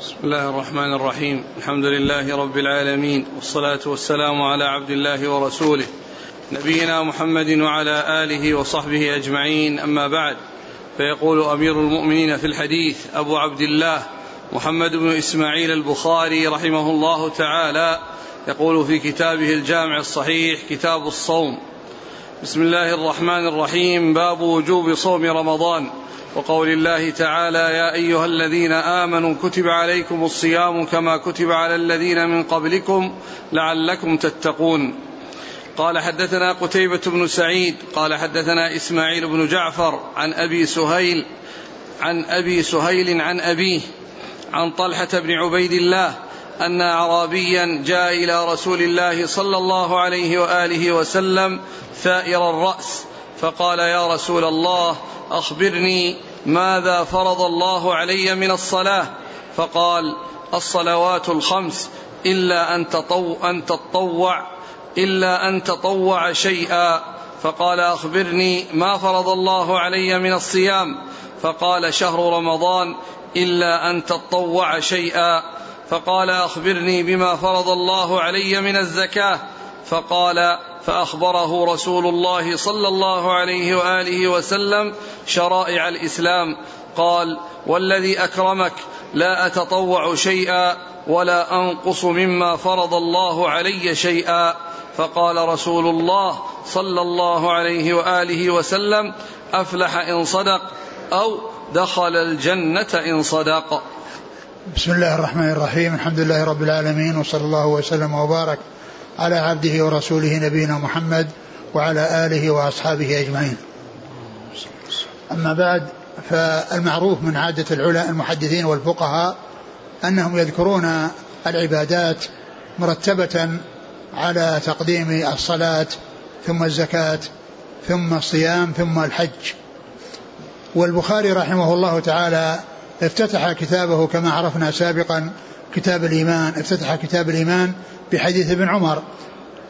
بسم الله الرحمن الرحيم. الحمد لله رب العالمين والصلاة والسلام على عبد الله ورسوله نبينا محمد وعلى آله وصحبه أجمعين. أما بعد فيقول أمير المؤمنين في الحديث أبو عبد الله محمد بن إسماعيل البخاري رحمه الله تعالى يقول في كتابه الجامع الصحيح كتاب الصوم بسم الله الرحمن الرحيم باب وجوب صوم رمضان. وقول الله تعالى يا أيها الذين آمنوا كتب عليكم الصيام كما كتب على الذين من قبلكم لعلكم تتقون. قال حدثنا قتيبة بن سعيد قال حدثنا إسماعيل بن جعفر عن أبي سهيل عن أبي سهيل عن أبيه عن طلحة بن عبيد الله أن أعرابيا جاء إلى رسول الله صلى الله عليه وآله وسلم ثائر الرأس فقال يا رسول الله أخبرني ماذا فرض الله علي من الصلاة؟ فقال الصلوات الخمس إلا أن تطو أن تطوع إلا أن تطوع شيئا. فقال أخبرني ما فرض الله علي من الصيام. فقال شهر رمضان إلا أن تطوع شيئا. فقال أخبرني بما فرض الله علي من الزكاة. فقال فأخبره رسول الله صلى الله عليه وآله وسلم شرائع الإسلام. قال والذي أكرمك لا أتطوع شيئا ولا أنقص مما فرض الله علي شيئا. فقال رسول الله صلى الله عليه وآله وسلم أفلح إن صدق أو دخل الجنة إن صدق. بسم الله الرحمن الرحيم. الحمد لله رب العالمين وصلى الله وسلم وبارك على عبده ورسوله نبينا محمد وعلى آله وأصحابه أجمعين. أما بعد فالمعروف من عادة العلماء المحدثين والفقهاء أنهم يذكرون العبادات مرتبة على تقديم الصلاة ثم الزكاة ثم الصيام ثم الحج. والبخاري رحمه الله تعالى افتتح كتابه كما عرفنا سابقا كتاب الإيمان افتتح كتاب الإيمان بحديث ابن عمر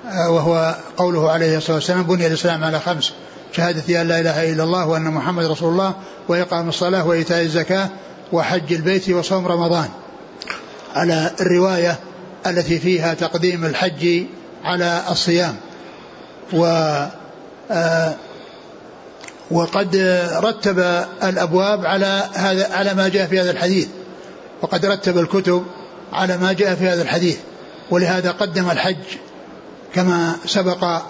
آه، وهو قوله عليه الصلاة والسلام بني الإسلام على خمس شهادة أن لا إله إلا الله وأن محمد رسول الله وإقام الصلاة وإيتاء الزكاة وحج البيت وصوم رمضان. على الرواية التي فيها تقديم الحج على الصيام و آه، وقد رتب الأبواب على هذا على ما جاء في هذا الحديث وقد رتب الكتب على ما جاء في هذا الحديث ولهذا قدم الحج كما سبق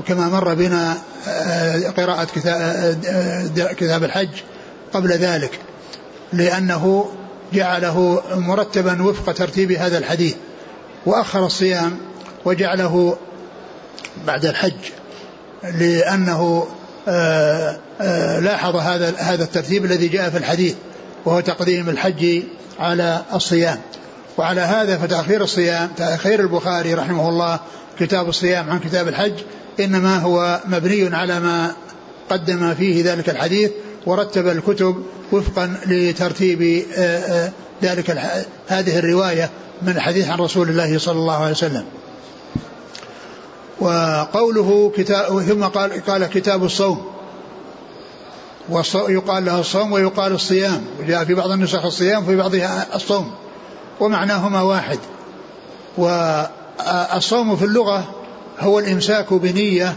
وكما مر بنا آه، قراءة آه، كتاب الحج قبل ذلك لأنه جعله مرتبا وفق ترتيب هذا الحديث وأخر الصيام وجعله بعد الحج لأنه آه، لاحظ هذا هذا الترتيب الذي جاء في الحديث وهو تقديم الحج على الصيام. وعلى هذا فتأخير الصيام تأخير البخاري رحمه الله كتاب الصيام عن كتاب الحج إنما هو مبني على ما قدم فيه ذلك الحديث ورتب الكتب وفقا لترتيب آه، آه، ذلك هذه الرواية من الحديث عن رسول الله صلى الله عليه وسلم. وقوله كتاب ثم قال قال كتاب الصوم. ويقال له الصوم ويقال الصيام. وجاء في بعض النسخ الصيام وفي بعضها الصوم. ومعناهما واحد. والصوم في اللغة هو الإمساك بنية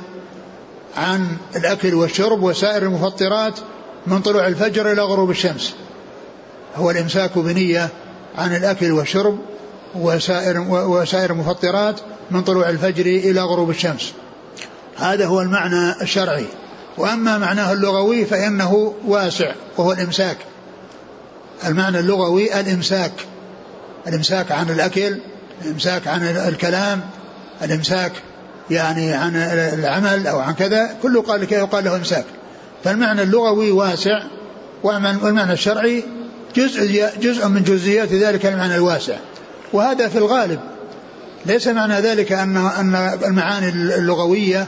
عن الأكل والشرب وسائر المفطرات من طلوع الفجر إلى غروب الشمس. هو الإمساك بنية عن الأكل والشرب وسائر وسائر المفطرات من طلوع الفجر إلى غروب الشمس. هذا هو المعنى الشرعي. وأما معناه اللغوي فإنه واسع وهو الإمساك. المعنى اللغوي الإمساك. الإمساك عن الأكل الإمساك عن الكلام الإمساك يعني عن العمل أو عن كذا كله قال يقال له إمساك. فالمعنى اللغوي واسع والمعنى الشرعي جزء جزء من جزئيات ذلك المعنى الواسع. وهذا في الغالب. ليس معنى ذلك أن أن المعاني اللغوية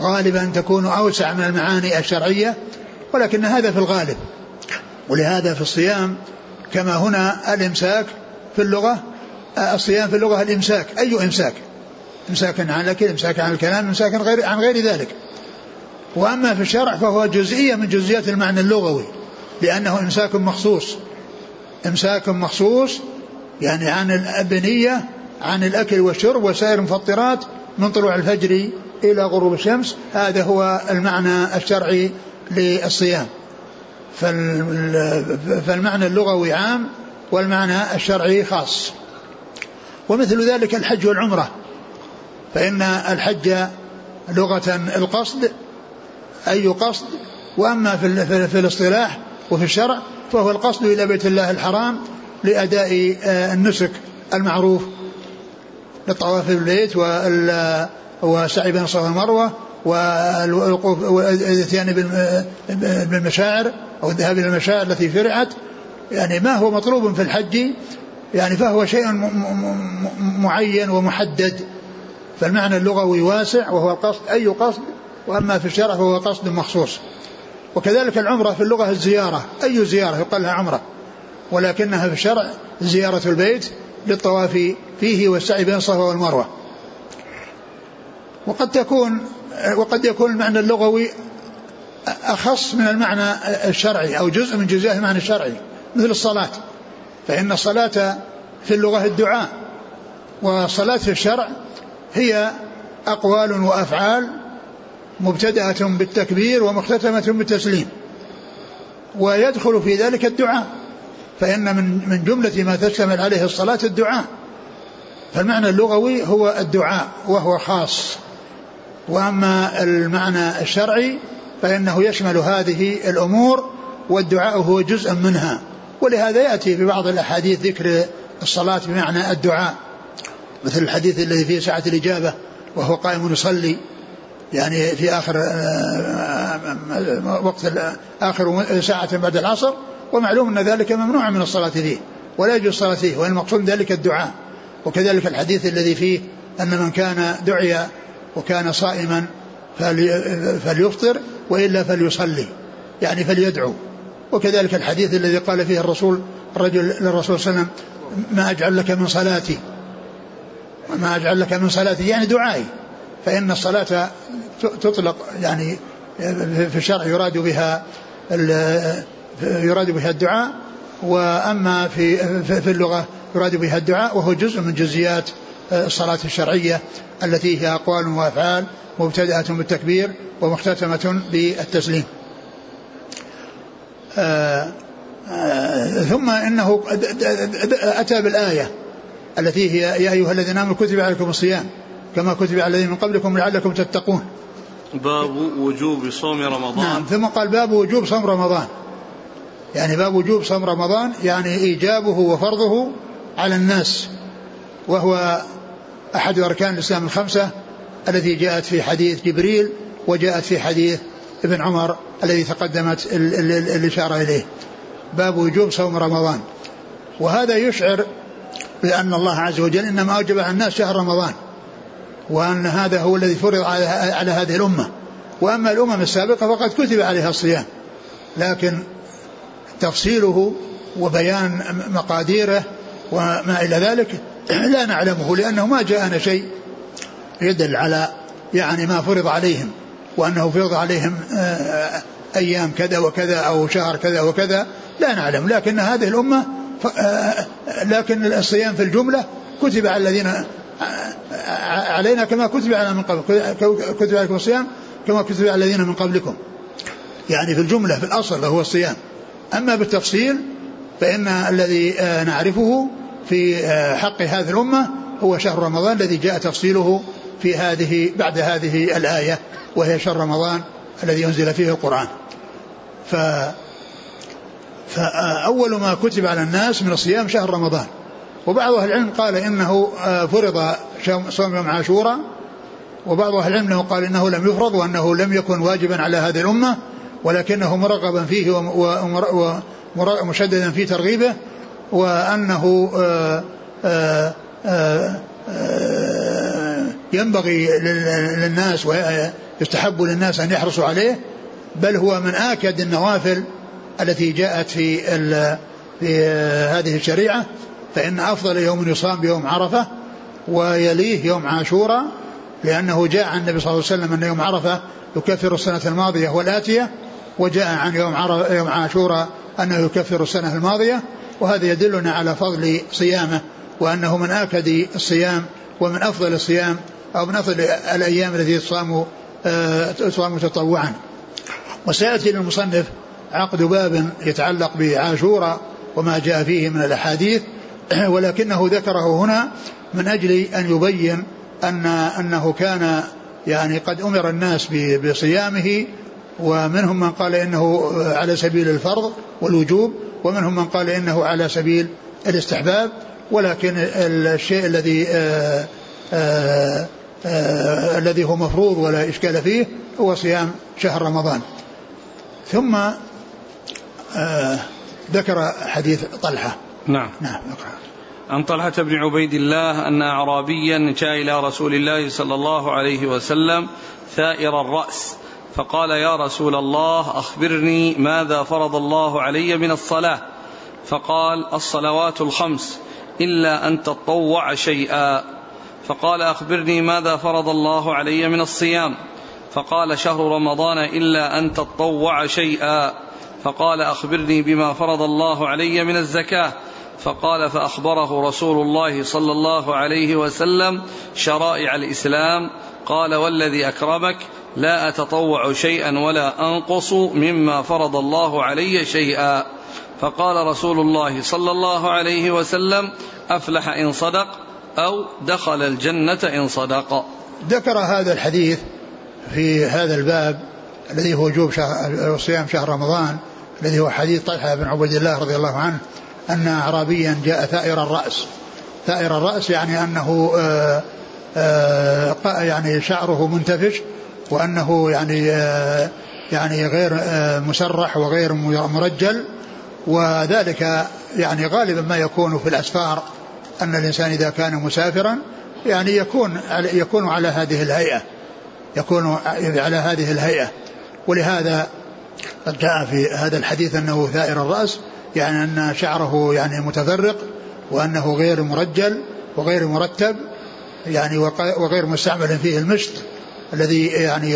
غالبا تكون أوسع من المعاني الشرعية ولكن هذا في الغالب. ولهذا في الصيام كما هنا الإمساك في اللغة الصيام في اللغة الإمساك. أي إمساك؟ إمساك عن الأكل إمساك عن الكلام إمساك عن غير, عن غير ذلك. وأما في الشرع فهو جزئية من جزئيات المعنى اللغوي لأنه إمساك مخصوص. إمساك مخصوص يعني عن البنية عن الأكل والشرب وسائر المفطرات من طلوع الفجر إلى غروب الشمس. هذا هو المعنى الشرعي للصيام. فالمعنى اللغوي عام والمعنى الشرعي خاص. ومثل ذلك الحج والعمرة. فإن الحج لغة القصد أي قصد وأما في, في الاصطلاح وفي الشرع فهو القصد إلى بيت الله الحرام لأداء آه، النسك المعروف للطواف بالبيت وسعي بين الصفا والمروة والوقوف والإتيان بالمشاعر أو الذهاب إلى المشاعر التي فرعت يعني ما هو مطلوب في الحج يعني فهو شيء معين ومحدد. فالمعنى اللغوي واسع وهو القصد أي قصد وأما في الشرع فهو قصد مخصوص. وكذلك العمرة في اللغة الزيارة. أي زيارة يقال لها عمرة؟ ولكنها في الشرع زيارة البيت للطواف فيه والسعي بين الصفا والمروة. وقد تكون وقد يكون المعنى اللغوي أخص من المعنى الشرعي أو جزء من جزئيات المعنى الشرعي. مثل الصلاة. فإن الصلاة في اللغة الدعاء والصلاة في الشرع هي أقوال وأفعال مبتدأة بالتكبير ومختتمة بالتسليم ويدخل في ذلك الدعاء. فإن من من جملة ما تشتمل عليه الصلاة الدعاء فالمعنى اللغوي هو الدعاء وهو خاص. وأما المعنى الشرعي فإنه يشمل هذه الأمور والدعاء هو جزء منها. ولهذا يأتي في بعض الأحاديث ذكر الصلاة بمعنى الدعاء مثل الحديث الذي فيه ساعة الإجابة وهو قائم يصلي يعني في آخر وقت آخر ساعة بعد العصر ومعلوم أن ذلك ممنوع من الصلاة فيه ولا يجوز الصلاة فيه والمقصود ذلك الدعاء. وكذلك الحديث الذي فيه أن من كان دعي وكان صائما فليفطر وإلا فليصلي يعني فليدعو. وكذلك الحديث الذي قال فيه الرسول الرجل للرسول صلى الله عليه وسلم ما أجعل لك من صلاتي. ما أجعل لك من صلاتي. يعني دعائي. فإن الصلاة تطلق يعني في الشرع يراد بها يراد بها الدعاء وأما في في اللغة يراد بها الدعاء وهو جزء من جزئيات الصلاة الشرعية التي هي أقوال وأفعال مبتدأة بالتكبير ومختتمة بالتسليم. ثم إنه أتى بالآية التي هي يا أيها الذين آمنوا كتب عليكم الصيام كما كتب على الذين من قبلكم لعلكم تتقون. باب وجوب صوم رمضان. نعم ثم قال باب وجوب صوم رمضان. يعني باب وجوب صوم رمضان يعني إيجابه وفرضه على الناس وهو أحد أركان الإسلام الخمسة التي جاءت في حديث جبريل وجاءت في حديث ابن عمر الذي تقدمت الإشارة إليه. باب وجوب صوم رمضان. وهذا يشعر بأن الله عز وجل إنما أوجب على الناس شهر رمضان وأن هذا هو الذي فرض على, هذه الأمة. وأما الأمم السابقة فقد كتب عليها الصيام. لكن تفصيله وبيان مقاديره وما إلى ذلك لا نعلمه لأنه ما جاءنا شيء يدل على يعني ما فرض عليهم. وأنه فرض عليهم آه، أيام كذا وكذا أو شهر كذا وكذا لا نعلم. لكن هذه الأمة آه، لكن الصيام في الجملة كتب على الذين آه، علينا كما كتب على من قبل كتب عليكم الصيام كما كتب على الذين من قبلكم. يعني في الجملة في الأصل هو الصيام. أما بالتفصيل فإن الذي نعرفه في حق هذه الأمة هو شهر رمضان الذي جاء تفصيله في هذه بعد هذه الآية وهي شهر رمضان الذي أنزل فيه القرآن. ف فأول ما كتب على الناس من الصيام شهر رمضان. وبعض أهل العلم قال إنه آه، فرض صوم يوم عاشوراء. وبعض أهل العلم قال إنه لم يفرض وأنه لم يكن واجبا على هذه الأمة ولكنه مرغبا فيه ومشددا في ترغيبه وأنه آآ آه، آآ آه، ينبغي للناس يستحب للناس أن يحرصوا عليه بل هو من آكد النوافل التي جاءت في في هذه الشريعة فإن أفضل يوم يصام بيوم عرفة ويليه يوم عاشوراء لأنه جاء عن النبي صلى الله عليه وسلم أن يوم عرفة يكفر السنة الماضية والآتية وجاء عن يوم يوم عاشوراء أنه يكفر السنة الماضية وهذا يدلنا على فضل صيامه وأنه من آكد الصيام ومن أفضل الصيام أو من أفضل الأيام التي تصام آه، تصام تطوعا وسيأتي للمصنف عقد باب يتعلق بعاشوراء وما جاء فيه من الأحاديث ولكنه ذكره هنا من أجل أن يبين أن أنه كان يعني قد أمر الناس بصيامه ومنهم من قال إنه على سبيل الفرض والوجوب ومنهم من قال إنه على سبيل الاستحباب ولكن الشيء الذي آآ آآ آآ الذي هو مفروض ولا إشكال فيه هو صيام شهر رمضان. ثم ذكر حديث طلحة. نعم. نعم عن طلحة بن عبيد الله أن أعرابيا جاء إلى رسول الله صلى الله عليه وسلم ثائر الرأس فقال يا رسول الله أخبرني ماذا فرض الله علي من الصلاة. فقال الصلوات الخمس إلا أن تطوع شيئا. فقال أخبرني ماذا فرض الله علي من الصيام. فقال شهر رمضان إلا أن تطوع شيئا. فقال أخبرني بما فرض الله علي من الزكاة. فقال فأخبره رسول الله صلى الله عليه وسلم شرائع الإسلام. قال والذي أكرمك لا أتطوع شيئا ولا أنقص مما فرض الله علي شيئا. فقال رسول الله صلى الله عليه وسلم أفلح إن صدق. أو دخل الجنة إن صدق. ذكر هذا الحديث في هذا الباب الذي هو وجوب شهر صيام شهر رمضان الذي هو حديث طلحة بن عبد الله رضي الله عنه أن أعرابيا جاء ثائر الرأس. ثائر الرأس يعني أنه آآ آآ يعني شعره منتفش وأنه يعني يعني غير مسرح وغير مرجل وذلك يعني غالبا ما يكون في الأسفار. أن الإنسان إذا كان مسافرا يعني يكون يكون على هذه الهيئة يكون على هذه الهيئة. ولهذا جاء في هذا الحديث أنه ثائر الرأس يعني أن شعره يعني متفرق وأنه غير مرجل وغير مرتب يعني وغير مستعمل فيه المشط الذي يعني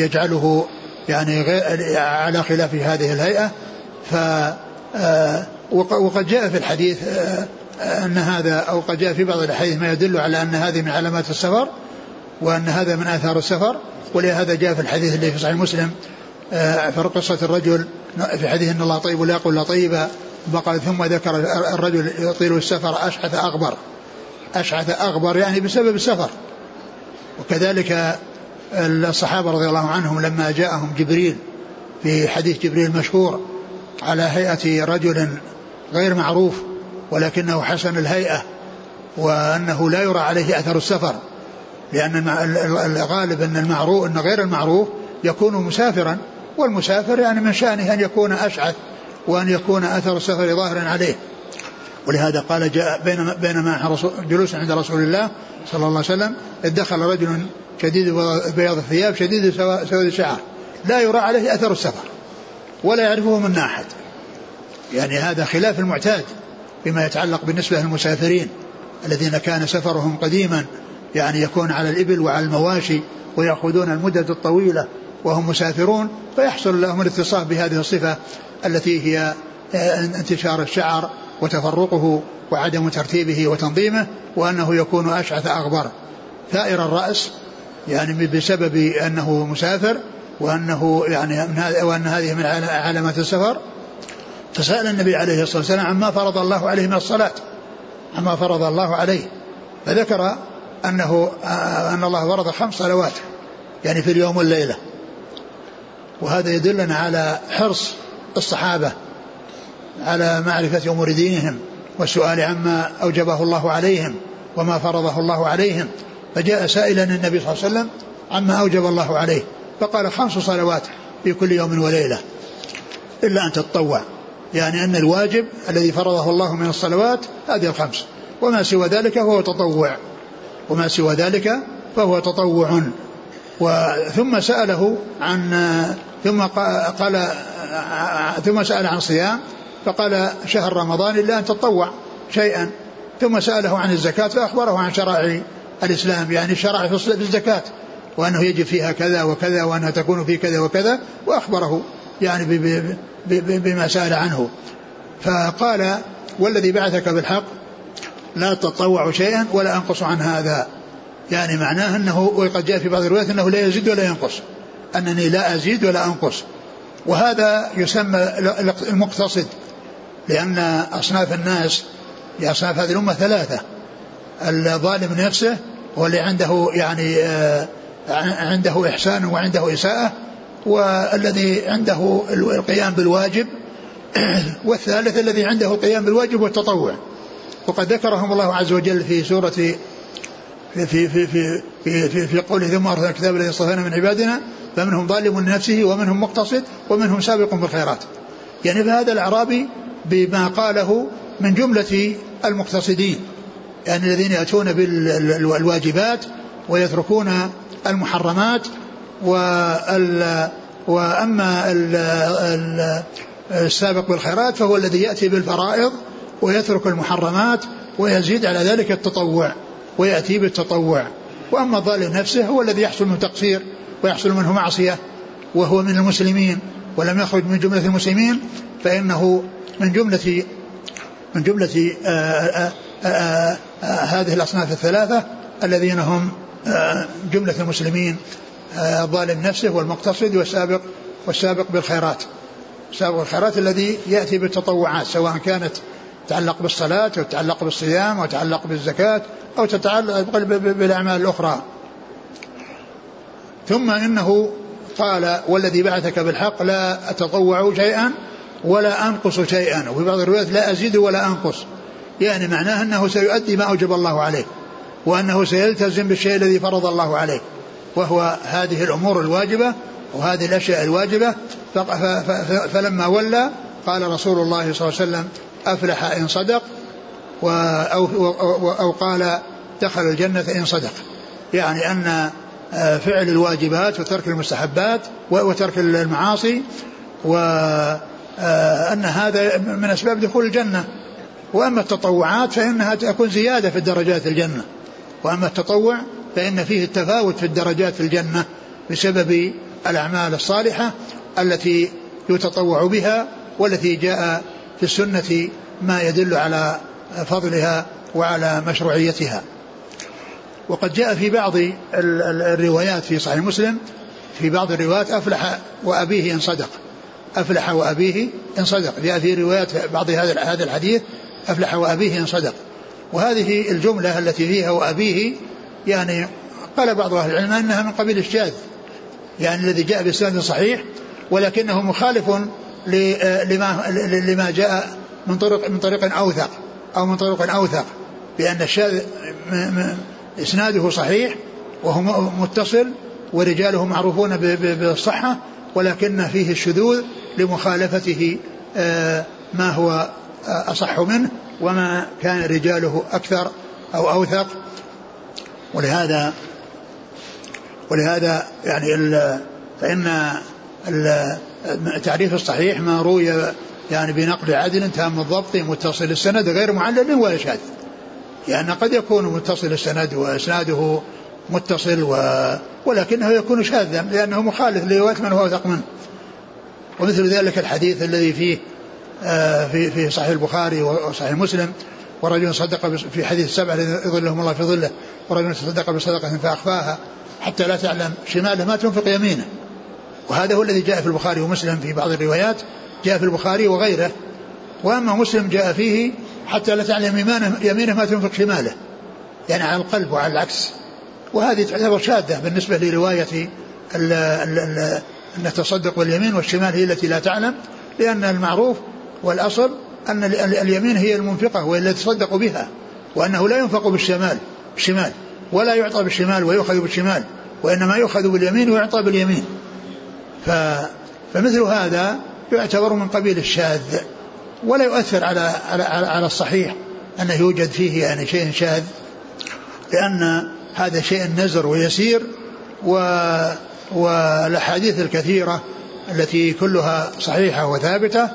يجعله يعني غير على خلاف هذه الهيئة. ف وقد جاء في الحديث أن هذا أو قد جاء في بعض الأحاديث ما يدل على أن هذه من علامات السفر وأن هذا من آثار السفر ولهذا جاء في الحديث اللي في صحيح مسلم في قصة الرجل في حديث أن الله طيب ولا يقول لا طيبا وقال ثم ذكر الرجل يطيل السفر أشعث أغبر. أشعث أغبر يعني بسبب السفر. وكذلك الصحابة رضي الله عنهم لما جاءهم جبريل في حديث جبريل المشهور على هيئة رجل غير معروف ولكنه حسن الهيئة وأنه لا يرى عليه أثر السفر لأن الغالب أن المعروف أن غير المعروف يكون مسافرا والمسافر يعني من شأنه أن يكون أشعث وأن يكون أثر السفر ظاهرا عليه. ولهذا قال جاء بينما بينما جلوس عند رسول الله صلى الله عليه وسلم إذ دخل رجل شديد بياض الثياب شديد سواد الشعر. لا يرى عليه أثر السفر ولا يعرفه من أحد. يعني هذا خلاف المعتاد. بما يتعلق بالنسبة للمسافرين الذين كان سفرهم قديما يعني يكون على الإبل وعلى المواشي ويأخذون المدة الطويلة وهم مسافرون فيحصل لهم الاتصاف بهذه الصفة التي هي انتشار الشعر وتفرقه وعدم ترتيبه وتنظيمه وأنه يكون أشعث أغبر. ثائر الرأس يعني بسبب أنه مسافر وأنه يعني وأن هذه من علامات السفر فسأل النبي عليه الصلاة والسلام عما فرض الله عليه من الصلاة. عما فرض الله عليه. فذكر أنه أن الله فرض خمس صلوات يعني في اليوم والليلة. وهذا يدلنا على حرص الصحابة على معرفة أمور دينهم والسؤال عما أوجبه الله عليهم وما فرضه الله عليهم. فجاء سائلا النبي صلى الله عليه وسلم عما أوجب الله عليه. فقال خمس صلوات في كل يوم وليلة إلا أن تتطوع. يعني أن الواجب الذي فرضه الله من الصلوات هذه الخمس. وما سوى ذلك فهو تطوع. وما سوى ذلك فهو تطوع. ثم سأله عن ثم قال ثم سأل عن صيام فقال شهر رمضان إلا أن تطوع شيئا. ثم سأله عن الزكاة فأخبره عن شرائع الإسلام يعني شرع في الزكاة وأنه يجب فيها كذا وكذا وأنها تكون في كذا وكذا وأخبره يعني بما سأل عنه. فقال والذي بعثك بالحق لا تطوع شيئا ولا أنقص عن هذا. يعني معناه أنه وقد جاء في بعض الروايات أنه لا يزيد ولا ينقص. أنني لا أزيد ولا أنقص. وهذا يسمى المقتصد لأن أصناف الناس لأصناف هذه الأمة ثلاثة الظالم نفسه واللي عنده يعني آه، عنده إحسان وعنده إساءة والذي عنده القيام بالواجب والثالث الذي عنده القيام بالواجب والتطوع. وقد ذكرهم الله عز وجل في سورة في في في في في, في, قوله ثم أرسلنا الكتاب الذي اصطفينا من عبادنا فمنهم ظالم لنفسه ومنهم مقتصد ومنهم سابق بالخيرات. يعني فهذا الأعرابي بما قاله من جملة المقتصدين يعني الذين يأتون بالواجبات ويتركون المحرمات وال وأما السابق بالخيرات فهو الذي يأتي بالفرائض ويترك المحرمات ويزيد على ذلك التطوع ويأتي بالتطوع. وأما الظالم نفسه هو الذي يحصل منه تقصير ويحصل منه معصية وهو من المسلمين ولم يخرج من جملة المسلمين فإنه من جملة من جملة آآ آآ آآ هذه الأصناف الثلاثة الذين هم جملة المسلمين الظالم نفسه والمقتصد والسابق والسابق بالخيرات. السابق بالخيرات الذي يأتي بالتطوعات سواء كانت تتعلق بالصلاة أو تتعلق بالصيام أو تتعلق بالزكاة أو تتعلق بالأعمال الأخرى. ثم إنه قال والذي بعثك بالحق لا أتطوع شيئا ولا أنقص شيئا. وفي بعض الروايات لا أزيد ولا أنقص. يعني معناه أنه سيؤدي ما أوجب الله عليه وأنه سيلتزم بالشيء الذي فرض الله عليه. وهو هذه الأمور الواجبة وهذه الأشياء الواجبة. فلما ولى قال رسول الله صلى الله عليه وسلم أفلح إن صدق أو, أو قال دخل الجنة إن صدق. يعني أن آه، فعل الواجبات وترك المستحبات وترك المعاصي وأن آه، هذا من أسباب دخول الجنة. وأما التطوعات فإنها تكون زيادة في الدرجات الجنة. وأما التطوع فإن فيه التفاوت في الدرجات في الجنة بسبب الأعمال الصالحة التي يتطوع بها والتي جاء في السنة ما يدل على فضلها وعلى مشروعيتها. وقد جاء في بعض الروايات في صحيح مسلم في بعض الروايات أفلح وأبيه إن صدق. أفلح وأبيه إن صدق. جاء في روايات بعض هذا هذا الحديث أفلح وأبيه إن صدق. وهذه الجملة التي فيها وأبيه يعني قال بعض أهل العلم أنها من قبيل الشاذ يعني الذي جاء بإسناد صحيح ولكنه مخالف لما لما جاء من طرق من طريق أوثق أو من طرق أوثق بأن الشاذ إسناده صحيح وهو متصل ورجاله معروفون بالصحة ولكن فيه الشذوذ لمخالفته آه، ما هو أصح منه وما كان رجاله أكثر أو أوثق ولهذا ولهذا يعني فإن التعريف الصحيح ما روي يعني بنقل عدل تام الضبط متصل السند غير معلل ولا شاذ. لأن قد يكون متصل السند وإسناده متصل و... ولكنه يكون شاذا لأنه مخالف لرواية من هو أوثق منه. ومثل ذلك الحديث الذي فيه آه، في في صحيح البخاري وصحيح مسلم ورجل صدق في حديث السبع الذي يظلهم الله في ظله ورجل صدق بصدقة فأخفاها حتى لا تعلم شماله ما تنفق يمينه. وهذا هو الذي جاء في البخاري ومسلم في بعض الروايات جاء في البخاري وغيره. وأما مسلم جاء فيه حتى لا تعلم يمينه, يمينه ما تنفق شماله يعني على القلب وعلى العكس. وهذه تعتبر شاذة بالنسبة لرواية أن التصدق باليمين والشمال هي التي لا تعلم لأن المعروف والأصل أن اليمين هي المنفقة وهي التي تصدق بها وأنه لا ينفق بالشمال. بالشمال ولا يعطى بالشمال ويؤخذ بالشمال وإنما يؤخذ باليمين ويعطى باليمين. ف فمثل هذا يعتبر من قبيل الشاذ ولا يؤثر على على على الصحيح انه يوجد فيه يعني شيء شاذ لأن هذا شيء نزر ويسير و والأحاديث الكثيرة التي كلها صحيحة وثابتة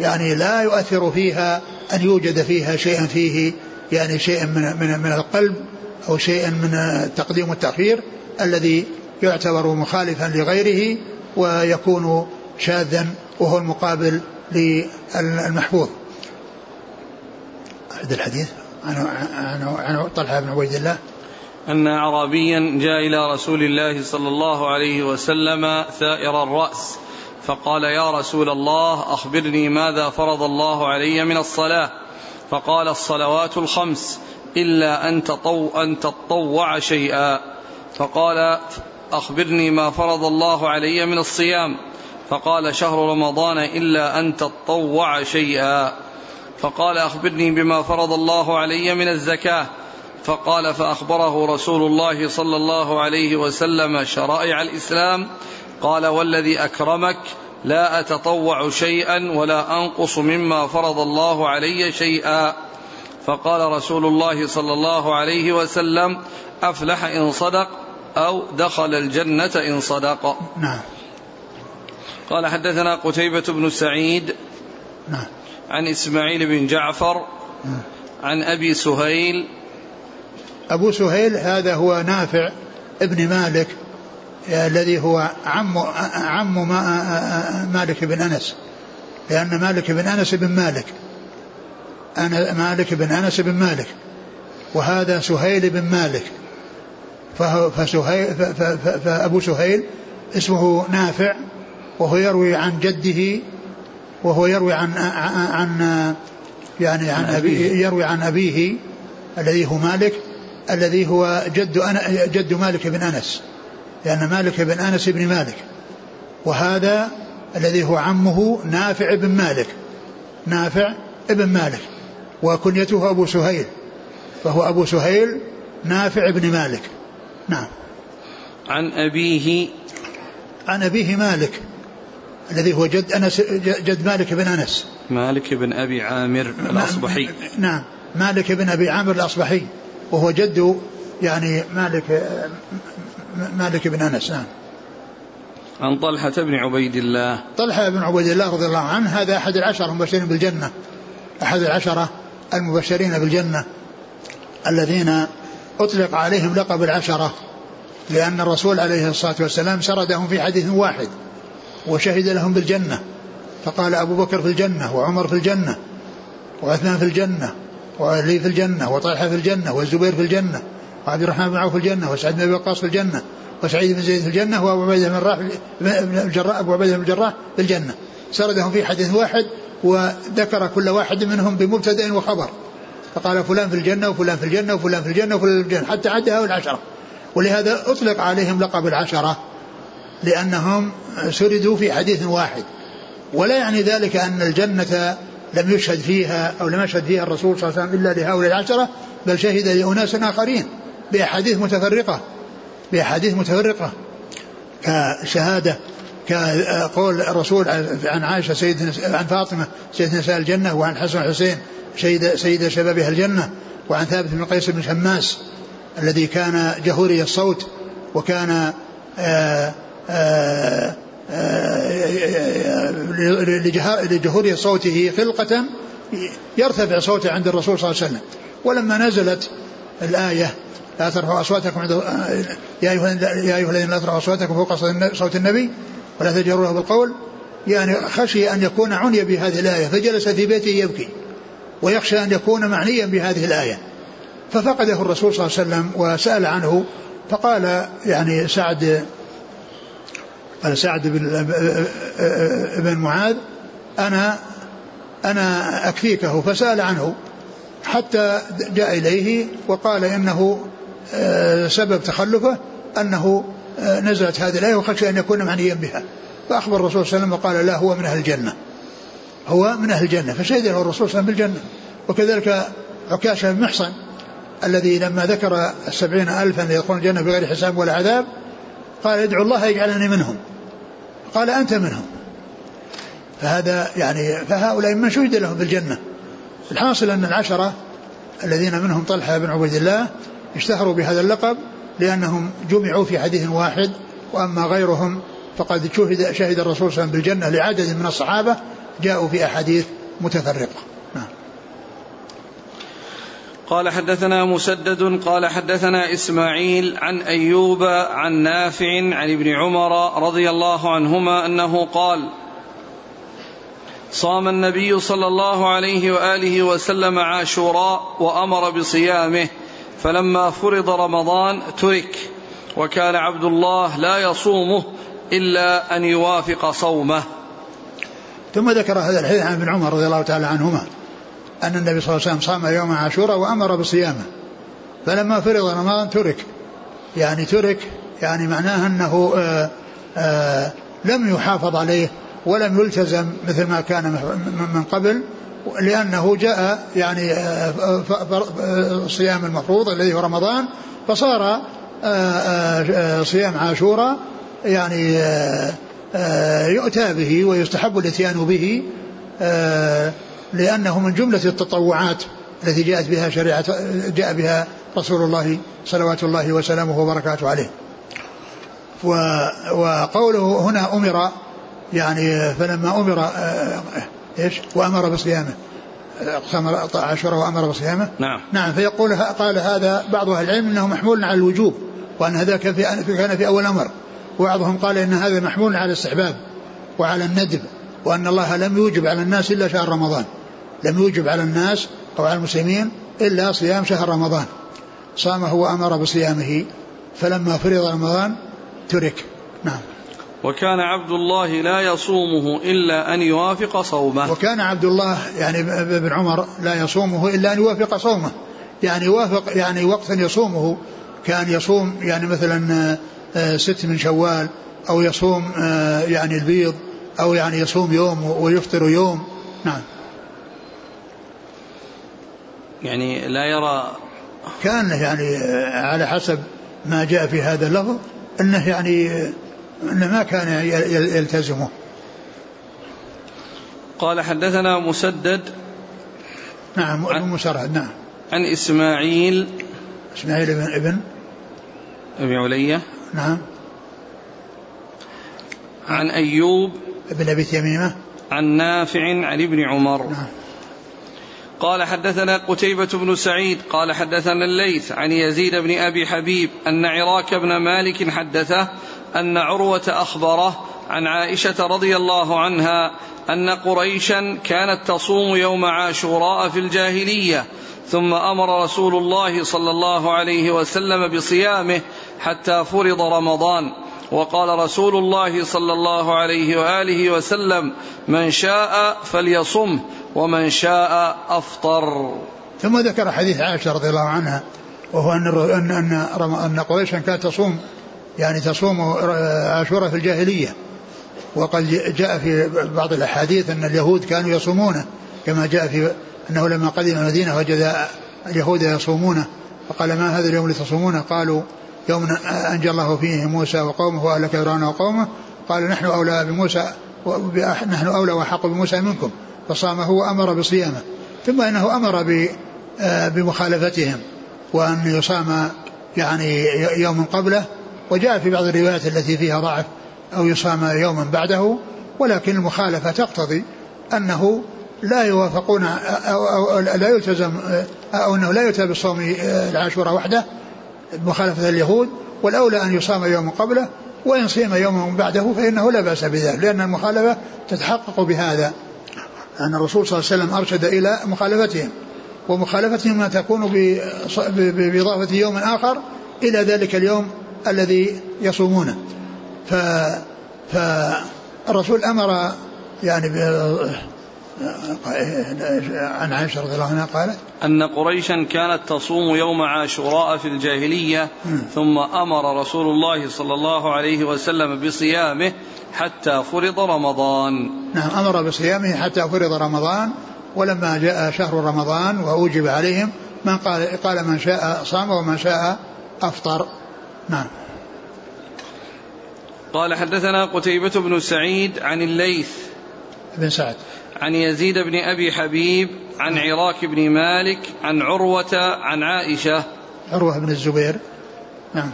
يعني لا يؤثر فيها أن يوجد فيها شيء فيه يعني شيء من من من القلب أو شيء من التقديم والتأخير الذي يعتبر مخالفا لغيره ويكون شاذا وهو المقابل للمحفوظ. عند الحديث عن عن طلحة بن عبيد الله. أن أعرابيا جاء إلى رسول الله صلى الله عليه وسلم ثائر الرأس فقال يا رسول الله أخبرني ماذا فرض الله علي من الصلاة. فقال الصلوات الخمس. إلا أن تطو أن تطوع شيئا. فقال أخبرني ما فرض الله علي من الصيام. فقال شهر رمضان إلا أن تطوع شيئا. فقال أخبرني بما فرض الله علي من الزكاة. فقال فأخبره رسول الله صلى الله عليه وسلم شرائع الإسلام. قال والذي أكرمك لا أتطوع شيئا ولا أنقص مما فرض الله علي شيئا. فقال رسول الله صلى الله عليه وسلم أفلح إن صدق أو دخل الجنة إن صدق. نعم. قال حدثنا قتيبة بن سعيد نعم. عن إسماعيل بن جعفر نعم. عن أبي سهيل. أبو سهيل هذا هو نافع ابن مالك الذي هو عم عم مالك بن أنس لأن مالك بن أنس بن مالك. مالك بن أنس بن مالك وهذا سهيل بن مالك. فهو فسهيل فأبو سهيل اسمه نافع وهو يروي عن جده وهو يروي عن عن يعني عن أبيه يروي عن أبيه الذي هو مالك الذي هو جد أنا جد مالك بن أنس. لأن مالك بن أنس بن مالك. وهذا الذي هو عمه نافع بن مالك. نافع ابن مالك. وكنيته أبو سهيل فهو أبو سهيل نافع بن مالك. نعم. عن أبيه. عن أبيه مالك الذي هو جد أنس جد مالك بن أنس. مالك بن أبي عامر الأصبحي. نعم. مالك بن أبي عامر الأصبحي وهو جد يعني مالك مالك بن أنس. نعم. عن طلحة بن عبيد الله. طلحة بن عبيد الله رضي الله عنه هذا أحد العشرة المبشرين بالجنة. أحد العشرة. المبشرين بالجنة الذين أطلق عليهم لقب العشرة لأن الرسول عليه الصلاة والسلام سردهم في حديث واحد وشهد لهم بالجنة. فقال أبو بكر في الجنة وعمر في الجنة وعثمان في الجنة وعلي في الجنة وطلحة في الجنة والزبير في الجنة وعبد الرحمن بن عوف في الجنة وسعد بن أبي وقاص في الجنة وسعيد بن زيد في الجنة وأبو عبيدة بن الجراح أبو عبيدة بن الجراح في الجنة. سردهم في حديث واحد وذكر كل واحد منهم بمبتدأ وخبر. فقال فلان في الجنة وفلان في الجنة وفلان في الجنة وفلان في الجنة حتى عد هؤلاء العشرة ولهذا أطلق عليهم لقب العشرة لأنهم سردوا في حديث واحد. ولا يعني ذلك أن الجنة لم يشهد فيها أو لم يشهد فيها الرسول صلى الله عليه وسلم إلا لهؤلاء العشرة بل شهد لأناس آخرين بأحاديث متفرقة بأحاديث متفرقة. كشهادة كقول الرسول عن عائشة سيدنا عن فاطمة سيدة نساء الجنة وعن حسن الحسين سيد سيد شباب الجنة وعن ثابت بن قيس بن شماس الذي كان جهوري الصوت وكان آآ آآ لجهوري صوته خلقة يرتفع صوته عند الرسول صلى الله عليه وسلم. ولما نزلت الآية لا ترفعوا أصواتكم عند يا أيها الذين لا ترفعوا أصواتكم فوق صوت النبي ولا تجهروا بالقول يعني خشي أن يكون عني بهذه الآية فجلس في بيته يبكي ويخشى أن يكون معنيا بهذه الآية. ففقده الرسول صلى الله عليه وسلم وسأل عنه فقال يعني سعد قال سعد بن بن معاذ أنا أنا أكفيكه فسأل عنه حتى جاء إليه وقال إنه آه، سبب تخلفه أنه نزلت هذه الآية وخشي أن يكون معنيا بها. فأخبر الرسول صلى الله عليه وسلم وقال لا هو من أهل الجنة. هو من أهل الجنة. فشهد له الرسول صلى الله عليه وسلم بالجنة. وكذلك عكاشة بن محصن الذي لما ذكر السبعين ألفا يدخلون الجنة بغير حساب ولا عذاب قال ادعو الله يجعلني منهم. قال أنت منهم. فهذا يعني فهؤلاء من شهد لهم بالجنة. الحاصل أن العشرة الذين منهم طلحة بن عبيد الله اشتهروا بهذا اللقب لأنهم جمعوا في حديث واحد وأما غيرهم فقد شهد شهد الرسول صلى الله عليه وسلم بالجنة لعدد من الصحابة جاءوا في أحاديث متفرقة نعم. قال حدثنا مسدد قال حدثنا إسماعيل عن أيوب عن نافع عن ابن عمر رضي الله عنهما أنه قال صام النبي صلى الله عليه وآله وسلم عاشوراء وأمر بصيامه فلما فرض رمضان ترك وكان عبد الله لا يصومه إلا أن يوافق صومه. ثم ذكر هذا الحديث عن ابن عمر رضي الله تعالى عنهما أن النبي صلى الله عليه وسلم صام يوم عاشوراء وأمر بصيامه فلما فرض رمضان ترك يعني ترك يعني معناه أنه آآ آآ لم يحافظ عليه ولم يلتزم مثل ما كان من قبل لأنه جاء يعني الصيام المفروض الذي هو رمضان فصار صيام عاشوراء يعني يؤتى به ويستحب الإتيان به لأنه من جملة التطوعات التي جاءت بها شريعة جاء بها رسول الله صلوات الله وسلامه وبركاته عليه. وقوله هنا أمر يعني فلما أمر إيش؟ وأمر بصيامه. أقسم عاشوراء وأمر بصيامه. نعم. نعم فيقول قال هذا بعض أهل العلم أنه محمول على الوجوب وأن هذا كان في, كان في أول أمر. وبعضهم قال إن هذا محمول على الاستحباب وعلى الندب وأن الله لم يوجب على الناس إلا شهر رمضان. لم يوجب على الناس أو على المسلمين إلا صيام شهر رمضان. صامه وأمر بصيامه فلما فرض رمضان ترك. نعم. وكان عبد الله لا يصومه إلا أن يوافق صومه. وكان عبد الله يعني بن عمر لا يصومه إلا أن يوافق صومه. يعني يوافق يعني وقتا يصومه كان يصوم يعني مثلا آه، ست من شوال أو يصوم آه، يعني البيض أو يعني يصوم يوم ويفطر يوم. نعم. يعني لا يرى كان يعني آه، على حسب ما جاء في هذا اللفظ أنه يعني انه ما كان يلتزمه. قال حدثنا مسدد نعم ابن مسرهد نعم. عن إسماعيل. إسماعيل بن ابن؟ أبي علية. نعم. عن أيوب. ابن أبي تميمه عن نافع عن ابن عمر. نعم. قال حدثنا قتيبة بن سعيد. قال حدثنا الليث عن يزيد بن أبي حبيب أن عراك بن مالك حدثه أن عروة أخبره عن عائشة رضي الله عنها أن قريشا كانت تصوم يوم عاشوراء في الجاهلية ثم أمر رسول الله صلى الله عليه وسلم بصيامه حتى فرض رمضان وقال رسول الله صلى الله عليه وآله وسلم من شاء فليصمه ومن شاء أفطر. ثم ذكر حديث عائشة رضي الله عنها وهو أن ان أن, أن قريشا كانت تصوم يعني تصوم عاشوراء في الجاهلية. وقد جاء في بعض الأحاديث أن اليهود كانوا يصومونه كما جاء في أنه لما قدم المدينة وجد اليهود يصومونه. فقال ما هذا اليوم اللي تصومونه قالوا يوم أنجى الله فيه موسى وقومه وأهلك فرعون وقومه. قال نحن أولى بموسى نحن أولى وحق بموسى منكم. فصامه وأمر بصيامه. ثم إنه أمر آه، بمخالفتهم. وأن يصام يعني يوم قبله. وجاء في بعض الروايات التي فيها ضعف أو يصام يوما بعده ولكن المخالفة تقتضي أنه لا يوافقون أو, أو, لا يلتزم أو أنه لا بالصوم آه، العاشوراء وحده مخالفة اليهود والأولى أن يصام يوم قبله وإن صيم يوما بعده فإنه لا بأس بذلك لأن المخالفة تتحقق بهذا أن الرسول صلى الله عليه وسلم أرشد إلى مخالفتهم ومخالفتهم ما تكون بإضافة يوم آخر إلى ذلك اليوم الذي يصومونه. ف فالرسول أمر يعني عن عائشة رضي الله عنها قالت أن قريشا كانت تصوم يوم عاشوراء في الجاهلية ثم أمر رسول الله صلى الله عليه وسلم بصيامه حتى فرض رمضان. نعم أمر بصيامه حتى فرض رمضان ولما جاء شهر رمضان وأوجب عليهم من قال قال من شاء صام ومن شاء أفطر. نعم. قال حدثنا قتيبة بن سعيد عن الليث بن سعد. عن يزيد بن أبي حبيب عن عراك بن مالك عن عروة عن عائشة. عروة بن الزبير. نعم.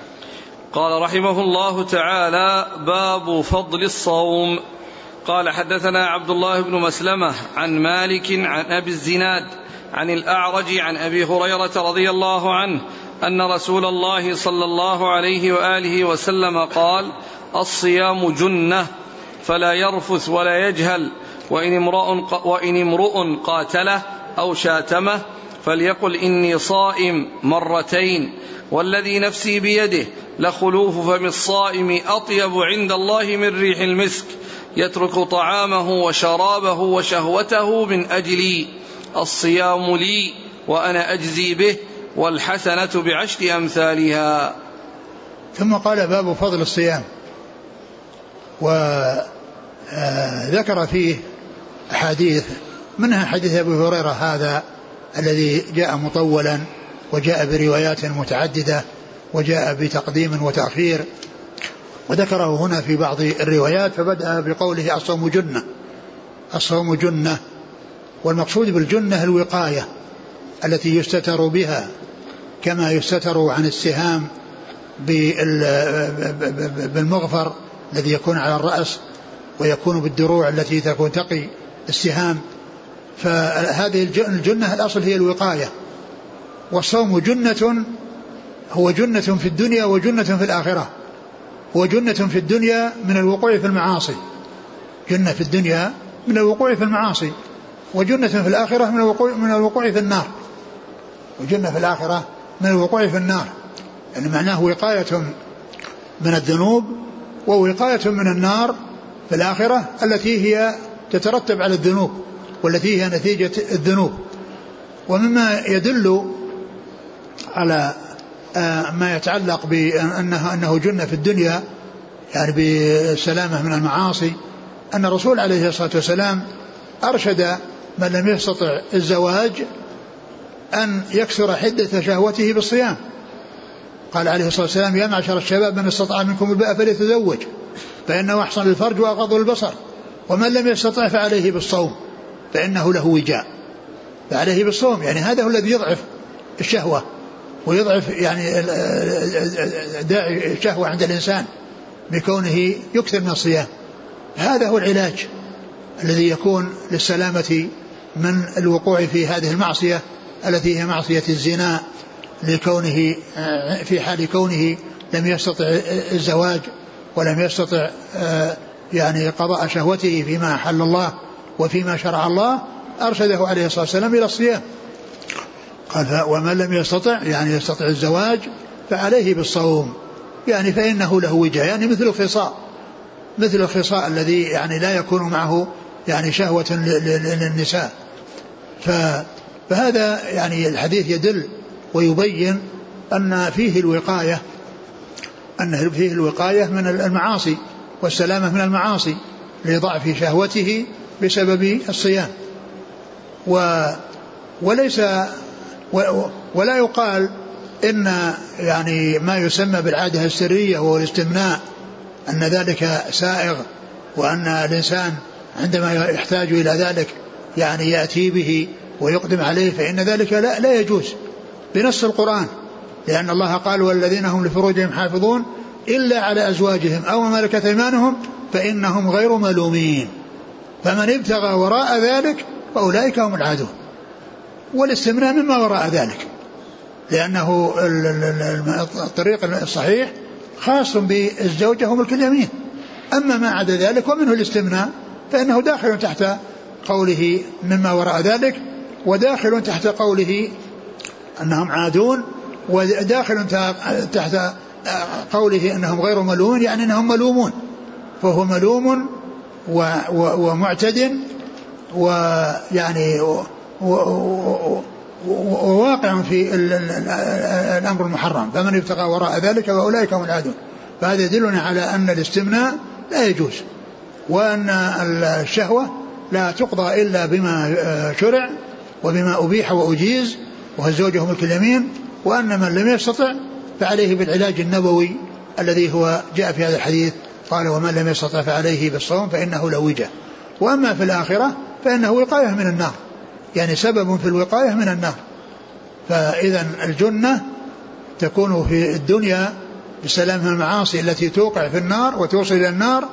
قال رحمه الله تعالى باب فضل الصوم. قال حدثنا عبد الله بن مسلمة عن مالك عن أبي الزناد عن الأعرج عن أبي هريرة رضي الله عنه أن رسول الله صلى الله عليه وآله وسلم قال الصيام جنة فلا يرفث ولا يجهل وإن امرؤ, وإن امرؤ قاتله أو شاتمه فليقل إني صائم مرتين والذي نفسي بيده لخلوف فم الصائم أطيب عند الله من ريح المسك يترك طعامه وشرابه وشهوته من أجلي الصيام لي وأنا أجزي به والحسنة بعشر أمثالها. ثم قال باب فضل الصيام. وذكر آه، فيه أحاديث منها حديث أبي هريرة هذا الذي جاء مطولا وجاء بروايات متعددة وجاء بتقديم وتأخير. وذكره هنا في بعض الروايات فبدأ بقوله الصوم جنة. الصوم جنة والمقصود بالجنة الوقاية التي يستتر بها. كما يستتر عن السهام بالمغفر الذي يكون على الرأس ويكون بالدروع التي تكون تقي السهام. فهذه الجنة الأصل هي الوقاية. والصوم جنة هو جنة في الدنيا وجنة في الآخرة. هو جنة في الدنيا من الوقوع في المعاصي. جنة في الدنيا من الوقوع في المعاصي. وجنة في الآخرة من الوقوع من الوقوع في النار. وجنة في الآخرة من الوقوع في النار. يعني معناه وقاية من الذنوب ووقاية من النار في الآخرة التي هي تترتب على الذنوب والتي هي نتيجة الذنوب. ومما يدل على آه، ما يتعلق بأنه أنه جنة في الدنيا يعني بسلامة من المعاصي أن الرسول عليه الصلاة والسلام أرشد من لم يستطع الزواج أن يكسر حدة شهوته بالصيام. قال عليه الصلاة والسلام يا معشر الشباب من استطاع منكم الباء فليتزوج فإنه أحسن للفرج وأغض البصر ومن لم يستطع فعليه بالصوم فإنه له وجاء. فعليه بالصوم يعني هذا هو الذي يضعف الشهوة ويضعف يعني داعي الشهوة عند الإنسان بكونه يكثر من الصيام. هذا هو العلاج الذي يكون للسلامة من الوقوع في هذه المعصية التي هي معصية الزنا لكونه في حال كونه لم يستطع الزواج ولم يستطع يعني قضاء شهوته فيما أحل الله وفيما شرع الله أرشده عليه الصلاة والسلام إلى الصيام. قال ومن لم يستطع يعني يستطع الزواج فعليه بالصوم. يعني فإنه له وجه يعني مثل الخصاء مثل الخصاء الذي يعني لا يكون معه يعني شهوة للنساء. فهذا يعني الحديث يدل ويبين أن فيه الوقاية أن فيه الوقاية من المعاصي والسلامة من المعاصي لضعف شهوته بسبب الصيام. و وليس ولا يقال إن يعني ما يسمى بالعادة السرية وهو الاستمناء أن ذلك سائغ وأن الإنسان عندما يحتاج إلى ذلك يعني يأتي به ويقدم عليه فإن ذلك لا, لا يجوز بنص القرآن لأن الله قال والذين هم لفروجهم حافظون إلا على أزواجهم أو ما ملكت أيمانهم فإنهم غير ملومين. فمن ابتغى وراء ذلك فأولئك هم العادون. والاستمناء مما وراء ذلك لأنه الطريق الصحيح خاص بالزوجة وملك اليمين. أما ما عدا ذلك ومنه الاستمناء فإنه داخل تحت قوله مما وراء ذلك وداخل تحت قوله أنهم عادون وداخل تحت قوله أنهم غير ملومون يعني أنهم ملومون. فهو ملوم ومعتد ويعني وواقع في الأمر المحرم. فمن ابتغى وراء ذلك فأولئك هم العادون. فهذا يدلنا على أن الاستمناء لا يجوز وأن الشهوة لا تقضى إلا بما شرع وبما أبيح وأجيز وهو الزوجه ملك اليمين وأن من لم يستطع فعليه بالعلاج النبوي الذي هو جاء في هذا الحديث قال ومن لم يستطع فعليه بالصوم فإنه له وجة. وأما في الآخرة فإنه وقاية من النار يعني سبب في الوقاية من النار. فإذا الجنة تكون في الدنيا بسلام المعاصي التي توقع في النار وتوصل إلى النار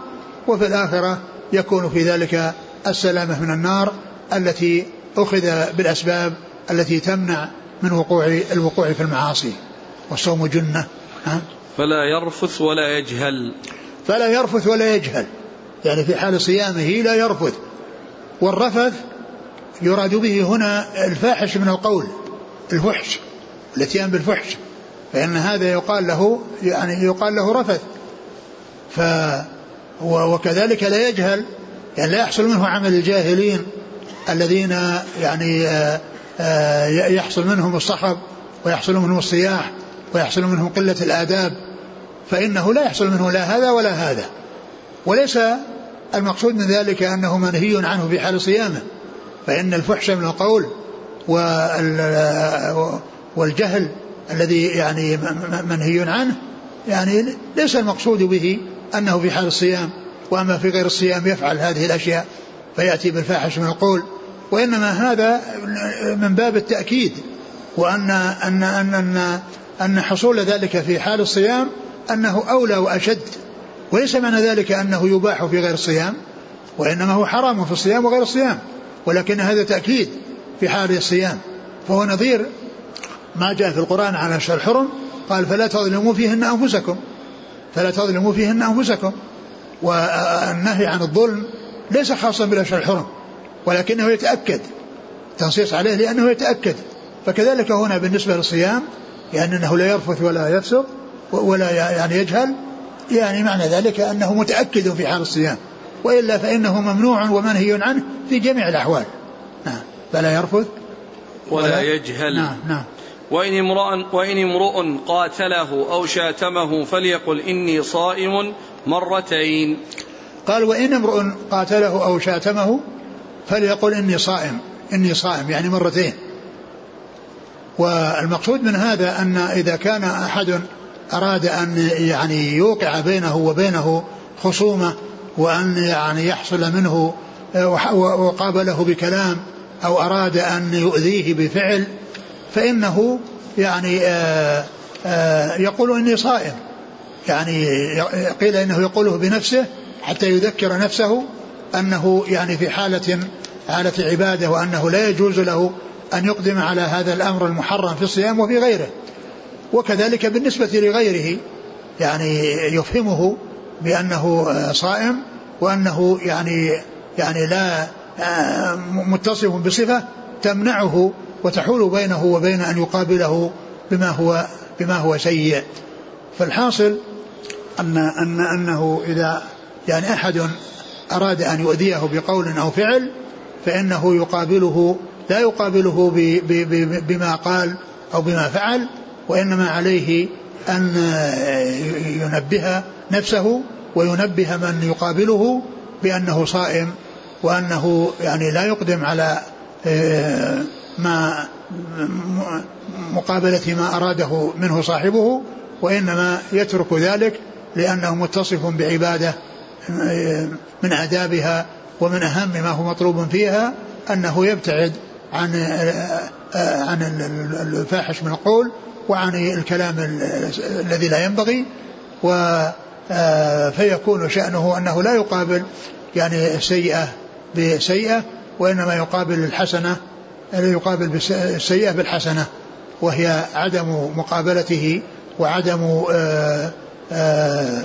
وفي الآخرة يكون في ذلك السلامة من النار التي أخذ بالأسباب التي تمنع من وقوع الوقوع في المعاصي والصوم جنة ها؟ فلا يرفث ولا يجهل. فلا يرفث ولا يجهل. يعني في حال صيامه لا يرفث. والرفث يراد به هنا الفاحش من القول الفحش الاتيان بالفحش. فإن هذا يقال له يعني يقال له رفث. ف وكذلك لا يجهل يعني لا يحصل منه عمل الجاهلين. الذين يعني آه، آه، يحصل منهم الصخب ويحصل منهم الصياح ويحصل منهم قلة الآداب فإنه لا يحصل منه لا هذا ولا هذا. وليس المقصود من ذلك أنه منهي عنه في حال صيامه فإن الفحش من القول والجهل الذي يعني منهي عنه يعني ليس المقصود به أنه في حال الصيام وأما في غير الصيام يفعل هذه الأشياء. فيأتي بالفاحش من القول. وإنما هذا من باب التأكيد وأن أن أن أن, أن حصول ذلك في حال الصيام أنه أولى وأشد. وليس معنى ذلك أنه يباح في غير الصيام وإنما هو حرام في الصيام وغير الصيام. ولكن هذا تأكيد في حال الصيام. فهو نظير ما جاء في القرآن عن أشهر الحرم قال فلا تظلموا فيهن أنفسكم. فلا تظلموا فيهن أنفسكم. والنهي عن الظلم ليس خاصا بالأشهر الحرم ولكنه يتأكد تنصيص عليه لأنه يتأكد. فكذلك هنا بالنسبة للصيام يعني أنه لا يرفث ولا يفسق ولا يعني يجهل يعني معنى ذلك أنه متأكد في حال الصيام. وإلا فإنه ممنوع ومنهي عنه في جميع الأحوال. نعم. فلا يرفث ولا, ولا يجهل. نعم نعم. وإن امرؤ وإن امرؤ قاتله أو شاتمه فليقل إني صائم مرتين. قال وإن امرؤ قاتله أو شاتمه فليقل إني صائم إني صائم يعني مرتين. والمقصود من هذا أن إذا كان أحد أراد أن يعني يوقع بينه وبينه خصومة وأن يعني يحصل منه وقابله بكلام أو أراد أن يؤذيه بفعل فإنه يعني آآ آآ يقول إني صائم. يعني قيل إنه يقوله بنفسه حتى يذكر نفسه أنه يعني في حالة حالة عبادة وأنه لا يجوز له أن يقدم على هذا الأمر المحرم في الصيام وفي غيره. وكذلك بالنسبة لغيره يعني يفهمه بأنه صائم وأنه يعني يعني لا متصف بصفة تمنعه وتحول بينه وبين أن يقابله بما هو بما هو سيء. فالحاصل أن أن أنه إذا يعني أحد أراد أن يؤذيه بقول أو فعل فإنه يقابله لا يقابله بما قال أو بما فعل وإنما عليه أن ينبه نفسه وينبه من يقابله بأنه صائم وأنه يعني لا يقدم على آه، ما مقابلة ما أراده منه صاحبه وإنما يترك ذلك لأنه متصف بعبادة من آدابها ومن أهم ما هو مطلوب فيها أنه يبتعد عن عن الفاحش من القول وعن الكلام الذي لا ينبغي و فيكون شأنه أنه لا يقابل يعني سيئة بسيئة وإنما يقابل الحسنة يقابل السيئة بالحسنة وهي عدم مقابلته وعدم آه، آه، آه،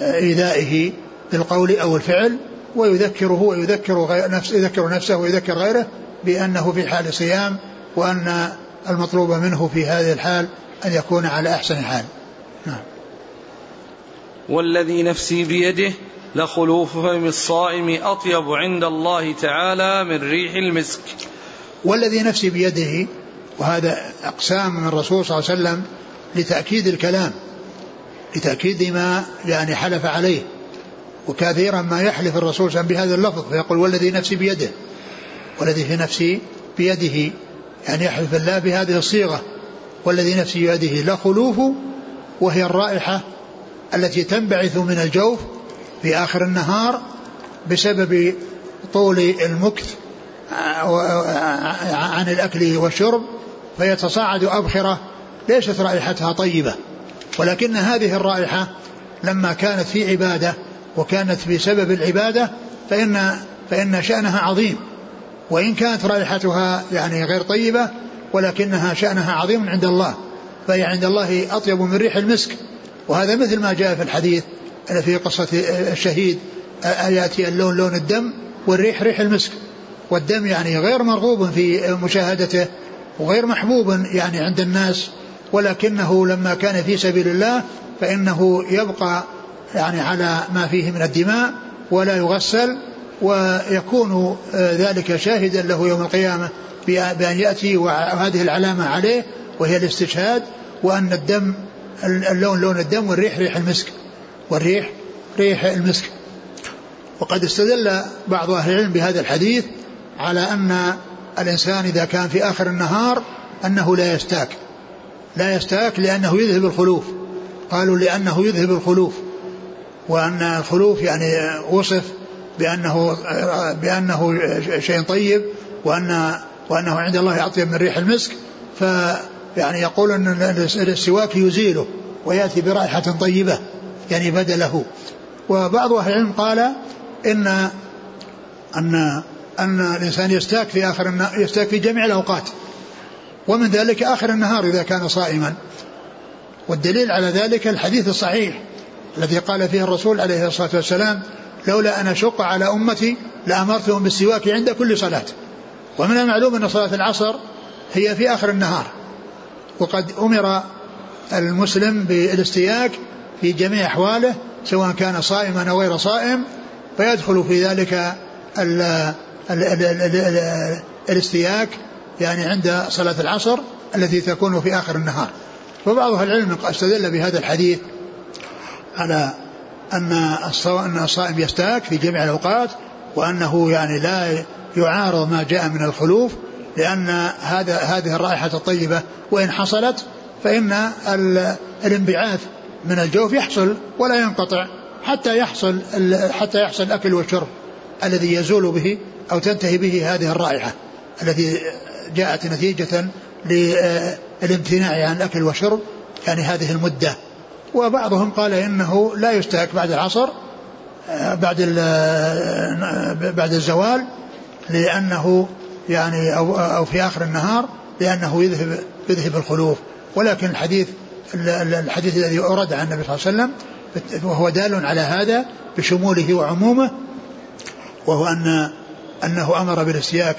إيذائه بالقول أو الفعل ويذكره ويذكر نفس يذكر نفسه ويذكر غيره بأنه في حال صيام وأن المطلوب منه في هذه الحال أن يكون على أحسن حال. نعم. والذي نفسي بيده لخلوف فم الصائم أطيب عند الله تعالى من ريح المسك. والذي نفسي بيده وهذا أقسام من الرسول صلى الله عليه وسلم لتأكيد الكلام لتأكيد ما يعني حلف عليه وكثيرا ما يحلف الرسول صلى الله عليه وسلم بهذا اللفظ فيقول والذي نفسي بيده والذي في نفسي بيده يعني يحلف الله بهذه الصيغة والذي نفسي بيده لخلوف وهي الرائحة التي تنبعث من الجوف في آخر النهار بسبب طول المكث عن الأكل والشرب فيتصاعد أبخرة ليست رائحتها طيبة. ولكن هذه الرائحة لما كانت في عبادة وكانت بسبب العبادة فإن فإن شأنها عظيم. وإن كانت رائحتها يعني غير طيبة ولكنها شأنها عظيم عند الله. فهي عند الله أطيب من ريح المسك. وهذا مثل ما جاء في الحديث في قصة الشهيد يأتي اللون لون الدم والريح ريح المسك. والدم يعني غير مرغوب في مشاهدته وغير محبوب يعني عند الناس. ولكنه لما كان في سبيل الله فإنه يبقى يعني على ما فيه من الدماء ولا يغسل ويكون ذلك شاهدا له يوم القيامة بأن يأتي وهذه العلامة عليه وهي الاستشهاد وأن الدم اللون لون الدم والريح ريح المسك والريح ريح المسك. وقد استدل بعض أهل العلم بهذا الحديث على أن الإنسان إذا كان في آخر النهار أنه لا يستاك لا يستاك لأنه يذهب الخلوف. قالوا لأنه يذهب الخلوف. وأن الخلوف يعني وصف بأنه بأنه شيء طيب وأن وأنه عند الله أطيب من ريح المسك. ف يعني يقول أن السواك يزيله ويأتي برائحة طيبة يعني بدله. وبعض أهل العلم قال إن أن أن الإنسان يستاك في آخر يستاك في جميع الأوقات. ومن ذلك آخر النهار إذا كان صائما. والدليل على ذلك الحديث الصحيح الذي قال فيه الرسول عليه الصلاة والسلام لولا أن أشق على أمتي لأمرتهم بالسواك عند كل صلاة. ومن المعلوم أن صلاة العصر هي في آخر النهار. وقد أمر المسلم بالاستياك في جميع أحواله سواء كان صائما أو غير صائم فيدخل في ذلك ال ال ال ال ال الاستياك يعني عند صلاة العصر التي تكون في آخر النهار. وبعض أهل العلم استدل بهذا الحديث على أن أن الصائم يستاك في جميع الأوقات وأنه يعني لا يعارض ما جاء من الخلوف لأن هذا هذه الرائحة الطيبة وإن حصلت فإن الانبعاث من الجوف يحصل ولا ينقطع حتى يحصل حتى يحصل الأكل والشرب الذي يزول به أو تنتهي به هذه الرائحة. التي جاءت نتيجة للامتناع عن الأكل والشرب يعني هذه المدة. وبعضهم قال إنه لا يستهك بعد العصر بعد بعد الزوال لأنه يعني أو, أو في آخر النهار لأنه يذهب يذهب الخلوف. ولكن الحديث الحديث الذي أورد عن النبي صلى الله عليه وسلم وهو دال على هذا بشموله وعمومه وهو أن أنه أمر بالإستياك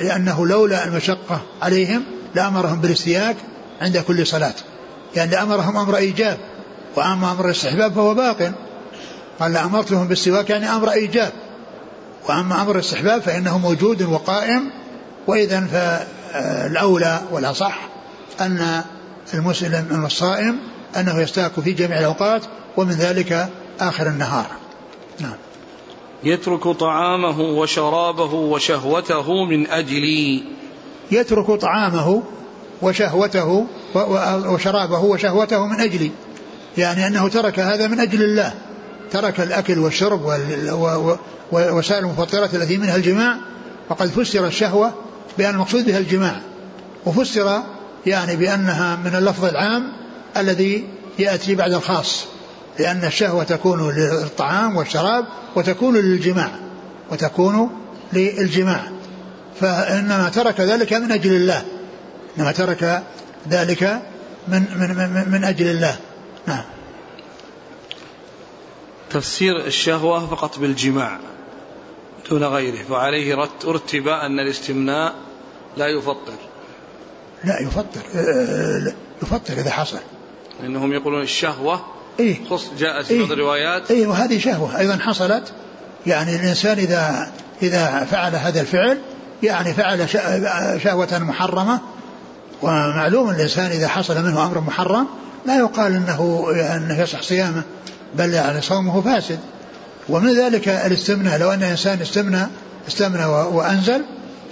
لأنه لولا المشقة عليهم لأمرهم بالاستياك عند كل صلاة. يعني لأمرهم أمر إيجاب وأما أمر الاستحباب فهو باق قال لأمرتهم بالسواك يعني أمر إيجاب. وأما أمر الاستحباب فإنه موجود وقائم. وإذا فالأولى والأصح أن المسلم الصائم أنه يستاك في جميع الأوقات ومن ذلك آخر النهار. نعم. يترك طعامه وشرابه وشهوته من أجلي يترك طعامه وشهوته وشرابه وشهوته من أجلي يعني أنه ترك هذا من أجل الله. ترك الأكل والشرب وسائل المفطرات التي منها الجماع وقد فسر الشهوة بأن المقصود بها الجماع. وفسر يعني بأنها من اللفظ العام الذي يأتي بعد الخاص. لأن الشهوة تكون للطعام والشراب وتكون للجماع وتكون للجماع. فإنما ترك ذلك من أجل الله. إنما ترك ذلك من من من, من أجل الله. نعم. تفسير الشهوة فقط بالجماع دون غيره وعليه رتب أن الاستمناء لا يفطر. لا يفطر آه، يفطر إذا حصل. لأنهم يقولون الشهوة إيه؟ خص جاءت في بعض إيه؟ الروايات. إيه وهذه شهوة أيضا حصلت. يعني الإنسان إذا إذا فعل هذا الفعل يعني فعل شهوة محرمة ومعلوم الإنسان إذا حصل منه أمر محرم لا يقال أنه أنه يصح صيامه بل يعني صومه فاسد. ومن ذلك الاستمناء. لو أن الإنسان استمنى استمنى وأنزل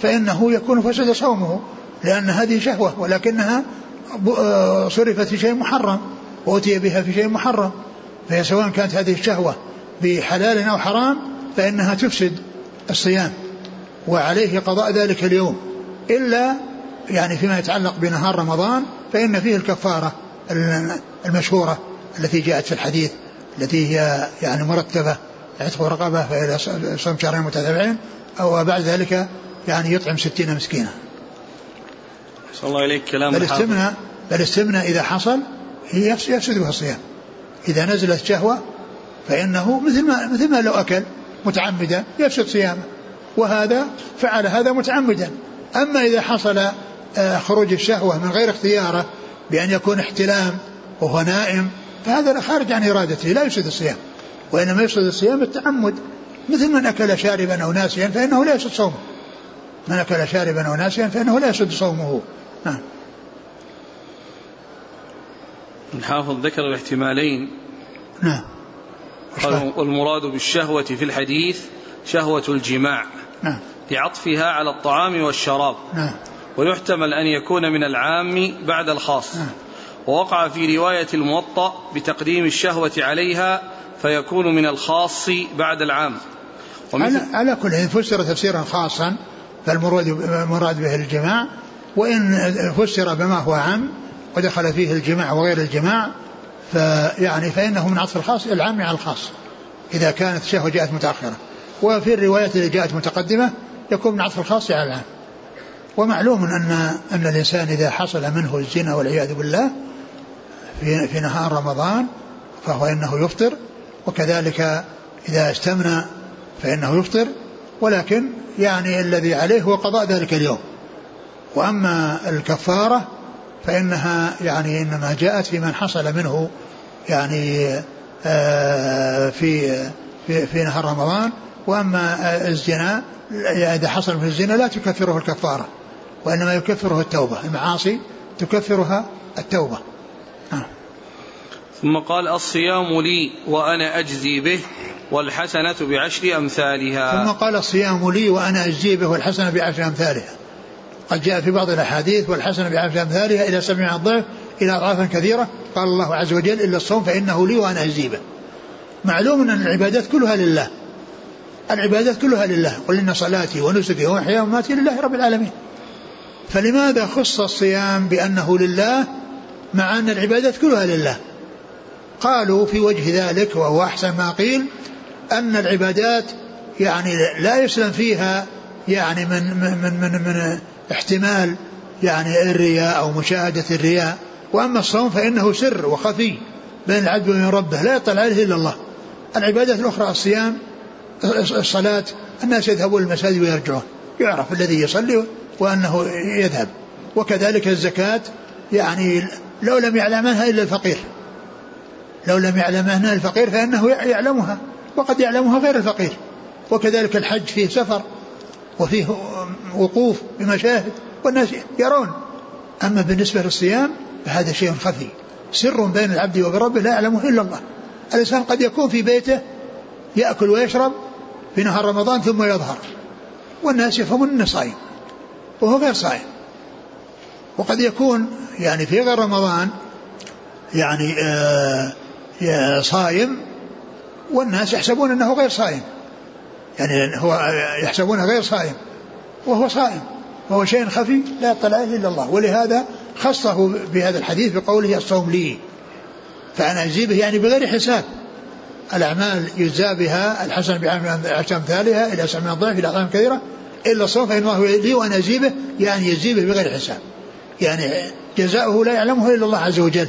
فإنه يكون فسد صومه لأن هذه شهوة ولكنها صرفت في شيء محرم. وأتي بها في شيء محرم فهي سواء كانت هذه الشهوة بحلال أو حرام فإنها تفسد الصيام. وعليه قضاء ذلك اليوم. إلا يعني فيما يتعلق بنهار رمضان فإن فيه الكفارة المشهورة التي جاءت في الحديث التي هي يعني مرتبة عتق رقبة فإلى صوم شهرين متتابعين أو بعد ذلك يعني يطعم ستين مسكينا. صلى الله إليك. كلام بل استمنى بل استمنى إذا حصل يفسد به الصيام. إذا نزلت شهوة فإنه مثل ما مثل ما لو أكل متعمدا يفسد صيامه. وهذا فعل هذا متعمدا. أما إذا حصل آه، خروج الشهوة من غير اختياره بأن يكون احتلام وهو نائم فهذا خارج عن إرادته لا يفسد الصيام. وإنما يفسد الصيام التعمد. مثل من أكل شاربا أو ناسيا فإنه لا يفسد صومه. من أكل شاربا أو ناسيا فإنه لا يفسد صومه. نعم. الحافظ ذكر الاحتمالين. نعم. والمراد بالشهوة في الحديث شهوة الجماع. نعم. لعطفها على الطعام والشراب. نعم. ويحتمل أن يكون من العام بعد الخاص. نعم. ووقع في رواية الموطأ بتقديم الشهوة عليها فيكون من الخاص بعد العام. على, على كل إن فسر تفسيرا خاصا فالمراد المراد به الجماع. وإن فسر بما هو عام ودخل فيه الجماع وغير الجماع فيعني فإنه من عطف الخاص العام على الخاص إذا كانت الشهوة جاءت متأخرة. وفي الروايات اللي جاءت متقدمة يكون من عطف الخاص على العام. ومعلوم أن أن الإنسان إذا حصل منه الزنا والعياذ بالله في في نهار رمضان فهو إنه يفطر وكذلك إذا استمنى فإنه يفطر ولكن يعني الذي عليه هو قضاء ذلك اليوم. وأما الكفارة فإنها يعني إنما جاءت في من حصل منه يعني آه، في في, في نهار رمضان. وأما الزنا إذا حصل من الزنا لا تكفره الكفارة وإنما يكفره التوبة. المعاصي تكفرها التوبة. آه. ثم قال الصيام لي وأنا أجزي به والحسنة بعشر أمثالها. ثم قال الصيام لي وأنا أجزي به والحسنة بعشر أمثالها. قد جاء في بعض الأحاديث والحسنة بعشر أمثالها إلى سبعمائة ضعف إلى أضعاف كثيرة قال الله عز وجل إلا الصوم فإنه لي وأنا أجزي به معلوم أن العبادات كلها لله. العبادات كلها لله. قل إن صلاتي ونسكي ومحياي ومماتي لله رب العالمين. فلماذا خص الصيام بأنه لله مع أن العبادات كلها لله؟ قالوا في وجه ذلك وهو أحسن ما قيل أن العبادات يعني لا يسلم فيها يعني من من من من, من احتمال يعني الرياء أو مشاهدة الرياء وأما الصوم فإنه سر وخفي بين العبد وبين ربه لا يطلع عليه إلا الله. العبادات الأخرى الصيام الصلاة الناس يذهبون المساجد ويرجعون يعرف الذي يصلي وأنه يذهب. وكذلك الزكاة يعني لو لم يعلمها إلا الفقير. لو لم يعلمها الفقير فإنه يعلمها وقد يعلمها غير الفقير. وكذلك الحج فيه سفر وفيه وقوف بمشاهد والناس يرون. أما بالنسبة للصيام فهذا شيء خفي. سر بين العبد وبربه لا يعلمه إلا الله. الإنسان قد يكون في بيته يأكل ويشرب في نهار رمضان ثم يظهر. والناس يفهمون أنه صائم وهو غير صائم وقد يكون يعني في غير رمضان يعني آه صائم والناس يحسبون إنه غير صائم يعني هو يحسبونه غير صائم وهو صائم وهو شيء خفي لا يطلع إلا الله ولهذا خصه بهذا الحديث بقوله الصوم لي فأنا اجزي به يعني بغير حساب. الأعمال يجزى بها الحسن بعشر أمثالها إلى سبع ضعف إلى اضعاف كثيرة إلا الصوم فان الله لي وأنا اجزي به يعني يجزي به بغير حساب. يعني جزاؤه لا يعلمه إلا الله عز وجل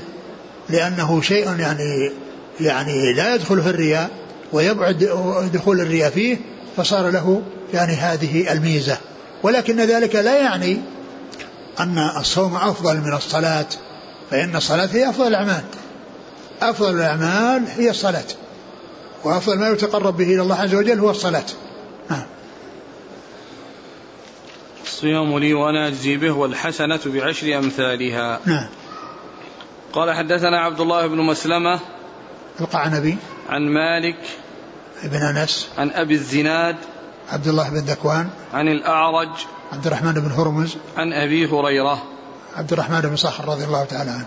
لأنه شيء يعني يعني لا يدخل في الرياء ويبعد دخول الرياء فيه فصار له يعني هذه الميزة. ولكن ذلك لا يعني أن الصوم أفضل من الصلاة فإن الصلاة هي أفضل الأعمال. أفضل الأعمال هي الصلاة وأفضل ما يتقرب به إلى الله عز وجل هو الصلاة. نعم. الصيام لي وأنا أجزي به والحسنة بعشر أمثالها. نعم. قال حدثنا عبد الله بن مسلمة القعنبي. عن مالك بن أنس عن أبي الزناد عبد الله بن ذكوان عن الأعرج عبد الرحمن بن هرمز عن أبي هريرة. عبد الرحمن بن صخر رضي الله تعالى عنه.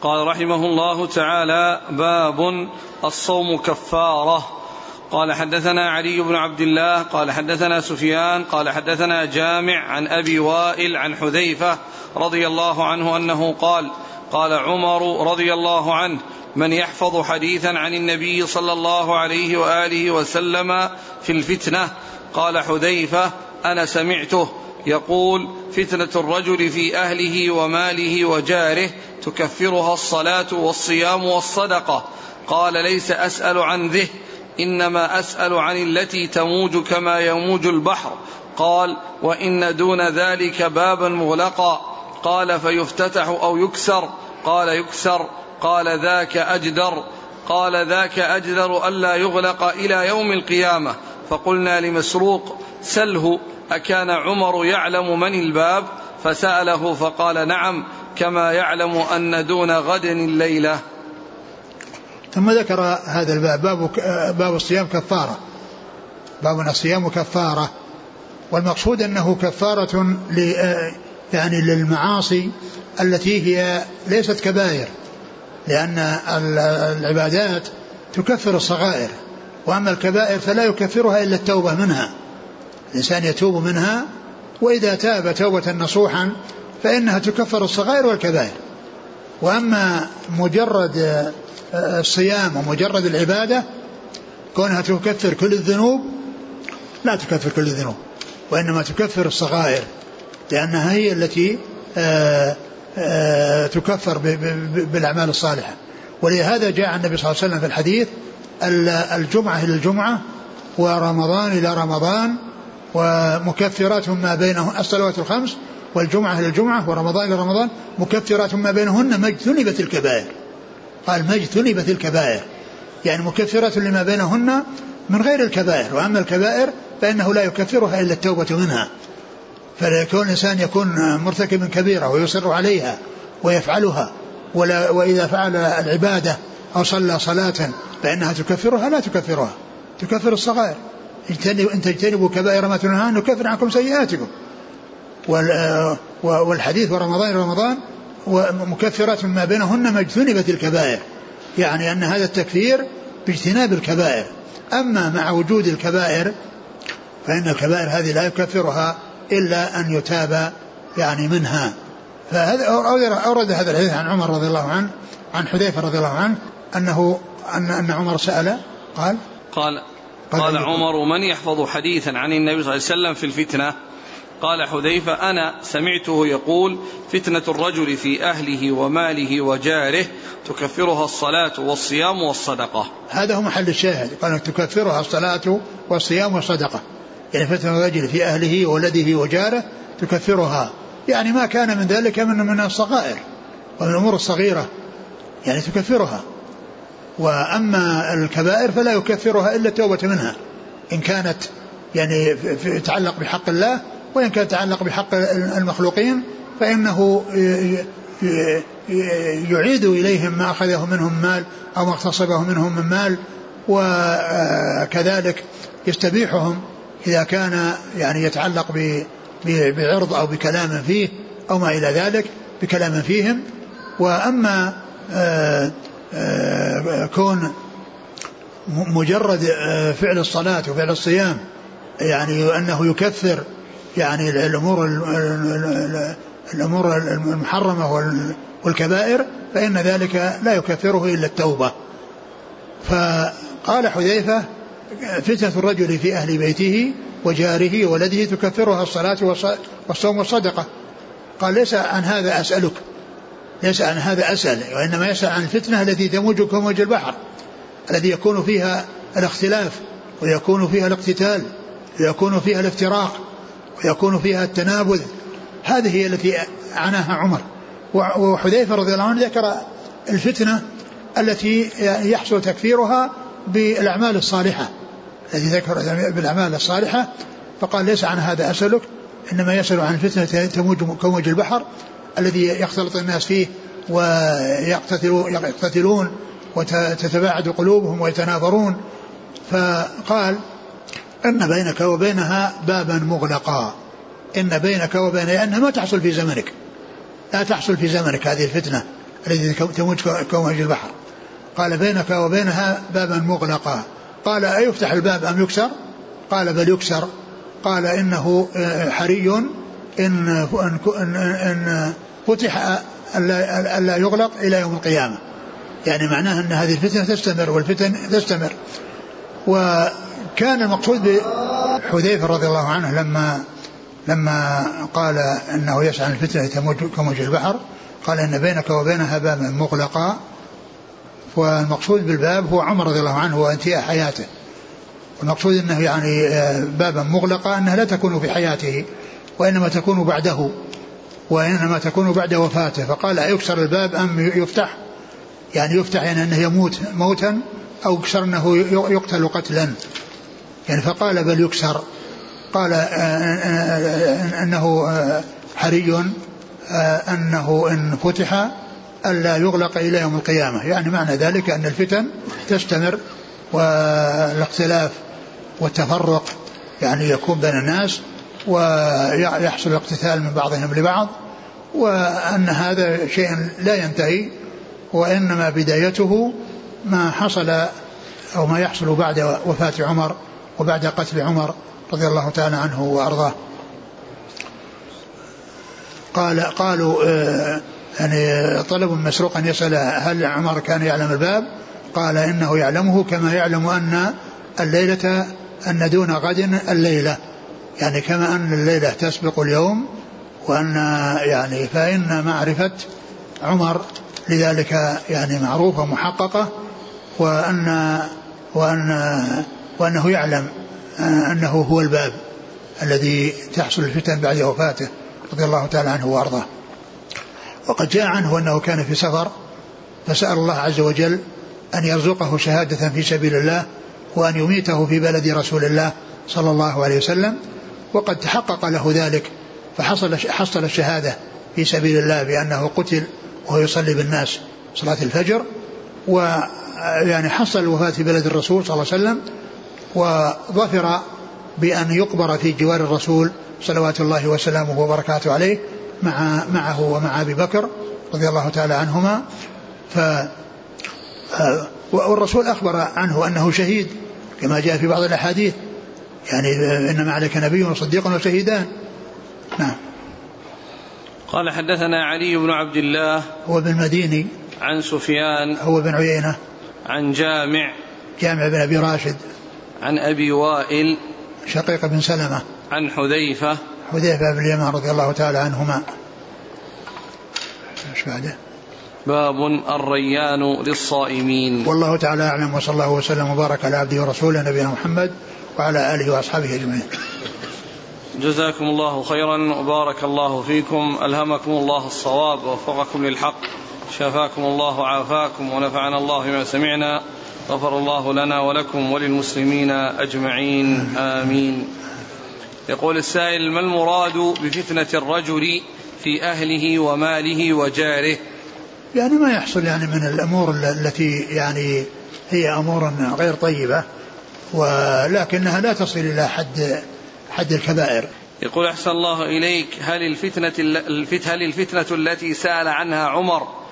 قال رحمه الله تعالى باب الصوم كفارة. قال حدثنا علي بن عبد الله قال حدثنا سفيان قال حدثنا جامع عن أبي وائل عن حذيفة رضي الله عنه أنه قال قال عمر رضي الله عنه من يحفظ حديثا عن النبي صلى الله عليه وآله وسلم في الفتنة؟ قال حذيفة أنا سمعته يقول فتنة الرجل في أهله وماله وجاره تكفرها الصلاة والصيام والصدقة. قال ليس أسأل عن ذه إنما أسأل عن التي تموج كما يموج البحر. قال وإن دون ذلك بابا مغلقا. قال فيفتتح أو يكسر. قال يكسر قال ذاك أجدر قال ذاك أجدر ألا يغلق إلى يوم القيامة. فقلنا لمسروق سله أكان عمر يعلم من الباب؟ فسأله فقال نعم كما يعلم أن دون غد الليلة. ثم ذكر هذا الباب باب, باب الصيام كفارة. باب الصيام كفارة. والمقصود أنه كفارة يعني للمعاصي التي هي ليست كبائر لأن العبادات تكفر الصغائر وأما الكبائر فلا يكفرها إلا التوبة منها. الإنسان يتوب منها وإذا تاب توبة نصوحا فإنها تكفر الصغائر والكبائر. وأما مجرد آه، الصيام ومجرد العبادة كونها تكفر كل الذنوب لا تكفر كل الذنوب وإنما تكفر الصغائر لأنها هي التي آه، آه، تكفر بالأعمال الصالحة. ولهذا جاء النبي صلى الله عليه وسلم في الحديث الجمعة إلى الجمعة ورمضان إلى رمضان ومكفرات ما بينهن الصلوات الخمس والجمعة إلى الجمعة ورمضان إلى رمضان مكفرات ما بينهن ما اجتنبت الكبائر. قال ما اجتنبت الكبائر. يعني مكفرات لما بينهن من غير الكبائر وأما الكبائر فإنه لا يكفرها إلا التوبة منها. فليكون الإنسان يكون مرتكبا كبيرة ويصر عليها ويفعلها. ولا وإذا فعل العبادة أو صلى صلاة فإنها تكفرها لا تكفرها. تكفر الصغائر. إن تجتنبوا كبائر ما تنهون نكفر عنكم سيئاتكم. والحديث ورمضان رمضان ومكفرات ما بينهن ما اجتنبت الكبائر. يعني أن هذا التكفير باجتناب الكبائر. أما مع وجود الكبائر فإن الكبائر هذه لا يكفرها. إلا أن يتاب يعني منها. فهذا أورد هذا الحديث عن عمر رضي الله عنه عن حذيفة رضي الله عنه أنه أن أن عمر سأل قال قال قال عمر من يحفظ حديثا عن النبي صلى الله عليه وسلم في الفتنة؟ قال حذيفة أنا سمعته يقول فتنة الرجل في أهله وماله وجاره تكفرها الصلاة والصيام والصدقة. هذا هو محل الشاهد قال تكفرها الصلاة والصيام والصدقة. يعني فتنة الرجل في أهله وولده وجاره تكفرها. يعني ما كان من ذلك من من الصغائر ومن الأمور الصغيرة يعني تكفرها. وأما الكبائر فلا يكفرها إلا التوبة منها. إن كانت يعني تتعلق بحق الله وإن كانت تتعلق بحق المخلوقين فإنه يعيد إليهم ما أخذه منهم مال أو ما اغتصبه منهم من مال وكذلك يستبيحهم. إذا كان يعني يتعلق بعرض أو بكلام فيه أو ما إلى ذلك بكلام فيهم. وأما آه، آه، كون مجرد آه، فعل الصلاة وفعل الصيام يعني أنه يكفر يعني الأمور الأمور المحرمة والكبائر فإن ذلك لا يكفره إلا التوبة. فقال حذيفة فتنة الرجل في أهل بيته وجاره وولده تكفرها الصلاة والصوم والصدقة. قال ليس عن هذا أسألك. ليس عن هذا أسأل وإنما يسأل عن الفتنة التي تموج كموج البحر الذي يكون فيها الاختلاف ويكون فيها الاقتتال ويكون فيها الافتراق ويكون فيها التنابذ. هذه هي التي عناها عمر. وحذيفة رضي الله عنه ذكر الفتنة التي يحصل تكفيرها بالأعمال الصالحة. التي ذكر بالأعمال الصالحة فقال ليس عن هذا أسألك إنما يسأل عن الفتنة تموج كموج البحر الذي يختلط الناس فيه ويقتتلون وتتباعد قلوبهم ويتنافرون فقال إن بينك وبينها بابا مغلقا. إن بينك وبينها لأنها ما تحصل في زمنك. لا تحصل في زمنك هذه الفتنة التي تموج كموج البحر. قال بينك وبينها بابا مغلقا. قال أيفتح الباب أم يكسر؟ قال بل يكسر. قال إنه حري. إن, إن, إن, إن فتح ألا يغلق إلى يوم القيامة. يعني معناه أن هذه الفتنة تستمر والفتن تستمر. وكان المقصود بحذيفة رضي الله عنه لما لما قال إنه يسعى الفتنة كموج البحر قال إن بينك وبينها بابا مغلقا. والمقصود بالباب هو عمر رضي الله عنه وانتهاء حياته. والمقصود إنه يعني آه، بابا مغلقا أنها لا تكون في حياته وإنما تكون بعده وإنما تكون بعد وفاته. فقال أيكسر الباب أم يفتح؟ يعني يفتح يعني أنه يموت موتا أو يكسر انه يقتل قتلا. يعني فقال بل يكسر. قال آه، آه، إنه حري إنه إن فتح الا يغلق إلى يوم القيامة. يعني معنى ذلك أن الفتن تستمر والاختلاف والتفرق يعني يكون بين الناس ويحصل الاقتتال من بعضهم لبعض وأن هذا شيء لا ينتهي وإنما بدايته ما حصل أو ما يحصل بعد وفاة عمر وبعد قتل عمر رضي الله تعالى عنه وأرضاه. قال قالوا آه، يعني طلب مسروق أن يسأل هل عمر كان يعلم الباب؟ قال إنه يعلمه كما يعلم أن الليلة أن دون غد الليلة. يعني كما أن الليلة تسبق اليوم وأن يعني فإن معرفة عمر لذلك يعني معروفة محققة وأن وأن وأنه يعلم أنه هو الباب الذي تحصل الفتن بعد وفاته رضي الله تعالى عنه وأرضاه. وقد جاء عنه أنه كان في سفر فسأل الله عز وجل أن يرزقه شهادة في سبيل الله وأن يميته في بلد رسول الله صلى الله عليه وسلم وقد تحقق له ذلك فحصل حصل الشهادة في سبيل الله بأنه قتل وهو يصلي بالناس صلاة الفجر ويعني حصل الوفاة في بلد الرسول صلى الله عليه وسلم وظفر بأن يقبر في جوار الرسول صلوات الله وسلامه وبركاته عليه مع معه ومع أبي بكر رضي الله تعالى عنهما. ف والرسول أخبر عنه أنه شهيد كما جاء في بعض الأحاديث. يعني إنما عليك نبي وصديق وشهيدان. نعم. قال حدثنا علي بن عبد الله هو بن مديني. عن سفيان هو بن عيينة. عن جامع جامع بن أبي راشد. عن أبي وائل شقيق بن سلمة. عن حذيفة حذيفة بن اليمان رضي الله تعالى عنهما إيش بعده؟ باب الريان للصائمين والله تعالى أعلم وصلى الله وسلم وبارك على عبده ورسوله نبينا محمد وعلى آله وأصحابه أجمعين. جزاكم الله خيرا وبارك الله فيكم ألهمكم الله الصواب ووفقكم للحق شفاكم الله وعافاكم ونفعنا الله بما سمعنا غفر الله لنا ولكم وللمسلمين أجمعين آمين. يقول السائل ما المراد بفتنة الرجل في أهله وماله وجاره؟ يعني ما يحصل يعني من الأمور التي يعني هي أمور غير طيبة ولكنها لا تصل إلى حد حد الكبائر. يقول أحسن الله إليك هل الفتنة هل الفتنة التي سأل عنها عمر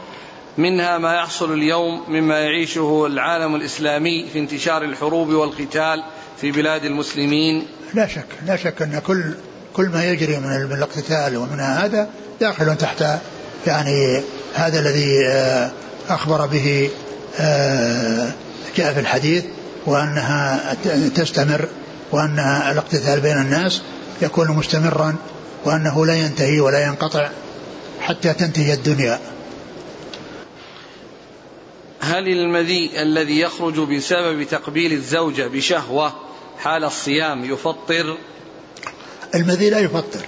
منها ما يحصل اليوم مما يعيشه العالم الإسلامي في انتشار الحروب والقتال في بلاد المسلمين؟ لا شك لا شك أن كل كل ما يجري من الاقتتال ومن هذا داخل تحت يعني هذا الذي آه، أخبر به آه، جاء في الحديث وأنها تستمر وأن الاقتتال بين الناس يكون مستمرا وأنه لا ينتهي ولا ينقطع حتى تنتهي الدنيا هل المذي الذي يخرج بسبب تقبيل الزوجة بشهوة حال الصيام يفطر؟ المذي لا يفطر.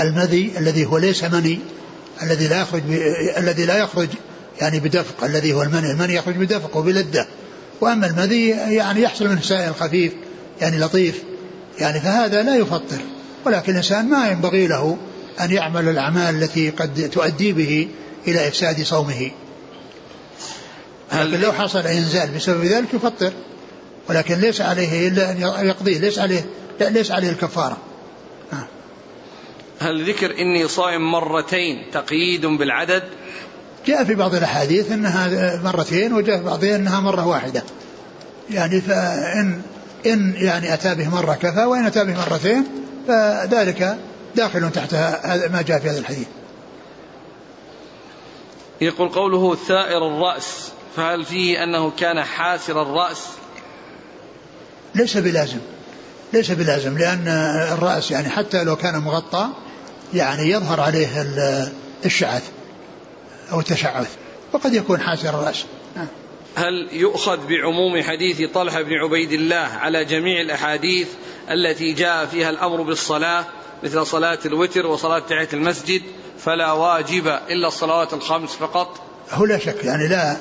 المذي الذي هو ليس مني الذي لا يخرج ب... الذي لا يخرج يعني بدفق الذي هو المني المني يخرج بدفق وبلده. وأما المذي يعني يحصل منه سائل خفيف يعني لطيف يعني فهذا لا يفطر. ولكن الإنسان ما ينبغي له أن يعمل الأعمال التي قد تؤدي به إلى إفساد صومه. لكن لو حصل إنزال بسبب ذلك يفطر ولكن ليس عليه إلا أن يقضيه ليس عليه ليس عليه الكفارة. هل ذكر إني صائم مرتين تقييد بالعدد؟ جاء في بعض الأحاديث أنها مرتين وجاء في بعضها أنها مرة واحدة. يعني فإن إن يعني أتى به مرة كفى وإن أتى به مرتين فذلك داخل تحت ما جاء في هذا الحديث. يقول قوله ثائر الرأس. فهل فيه أنه كان حاسر الرأس؟ ليس بلازم. ليس بلازم لأن الرأس يعني حتى لو كان مغطى يعني يظهر عليه الشعث أو التشعث وقد يكون حاسر الرأس. نعم. هل يؤخذ بعموم حديث طلحة بن عبيد الله على جميع الأحاديث التي جاء فيها الأمر بالصلاة مثل صلاة الوتر وصلاة تحية المسجد فلا واجب إلا الصلوات الخمس فقط؟ هو لا شك يعني لا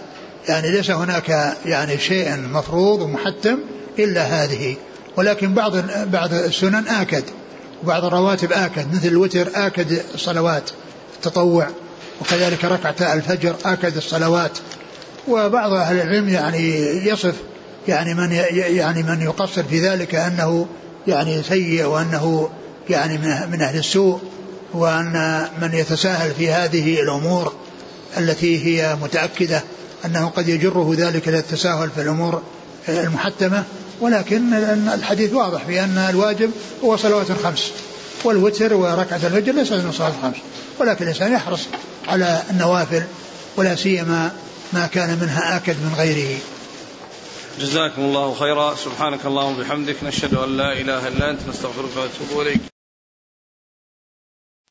يعني ليس هناك يعني شيء مفروض ومحتم إلا هذه. ولكن بعض بعض السنن آكد وبعض الرواتب آكد مثل الوتر آكد الصلوات التطوع وكذلك ركعتا الفجر آكد الصلوات. وبعض أهل العلم يعني يصف يعني من يعني من يقصر في ذلك أنه يعني سيء وأنه يعني من أهل السوء وأن من يتساهل في هذه الأمور التي هي متأكدة. أنه قد يجره ذلك إلى التساهل في الأمور المحتمة ولكن الحديث واضح أن الواجب هو صلوات خمس والوتر وركعة الفجر ليس من صلاة خمس ولكن الإنسان يحرص على النوافل ولا سيما ما كان منها آكد من غيره. جزاكم الله خيرا. سبحانك اللهم وبحمدك نشهد أن لا إله إلا أنت نستغفرك ونتوب إليك.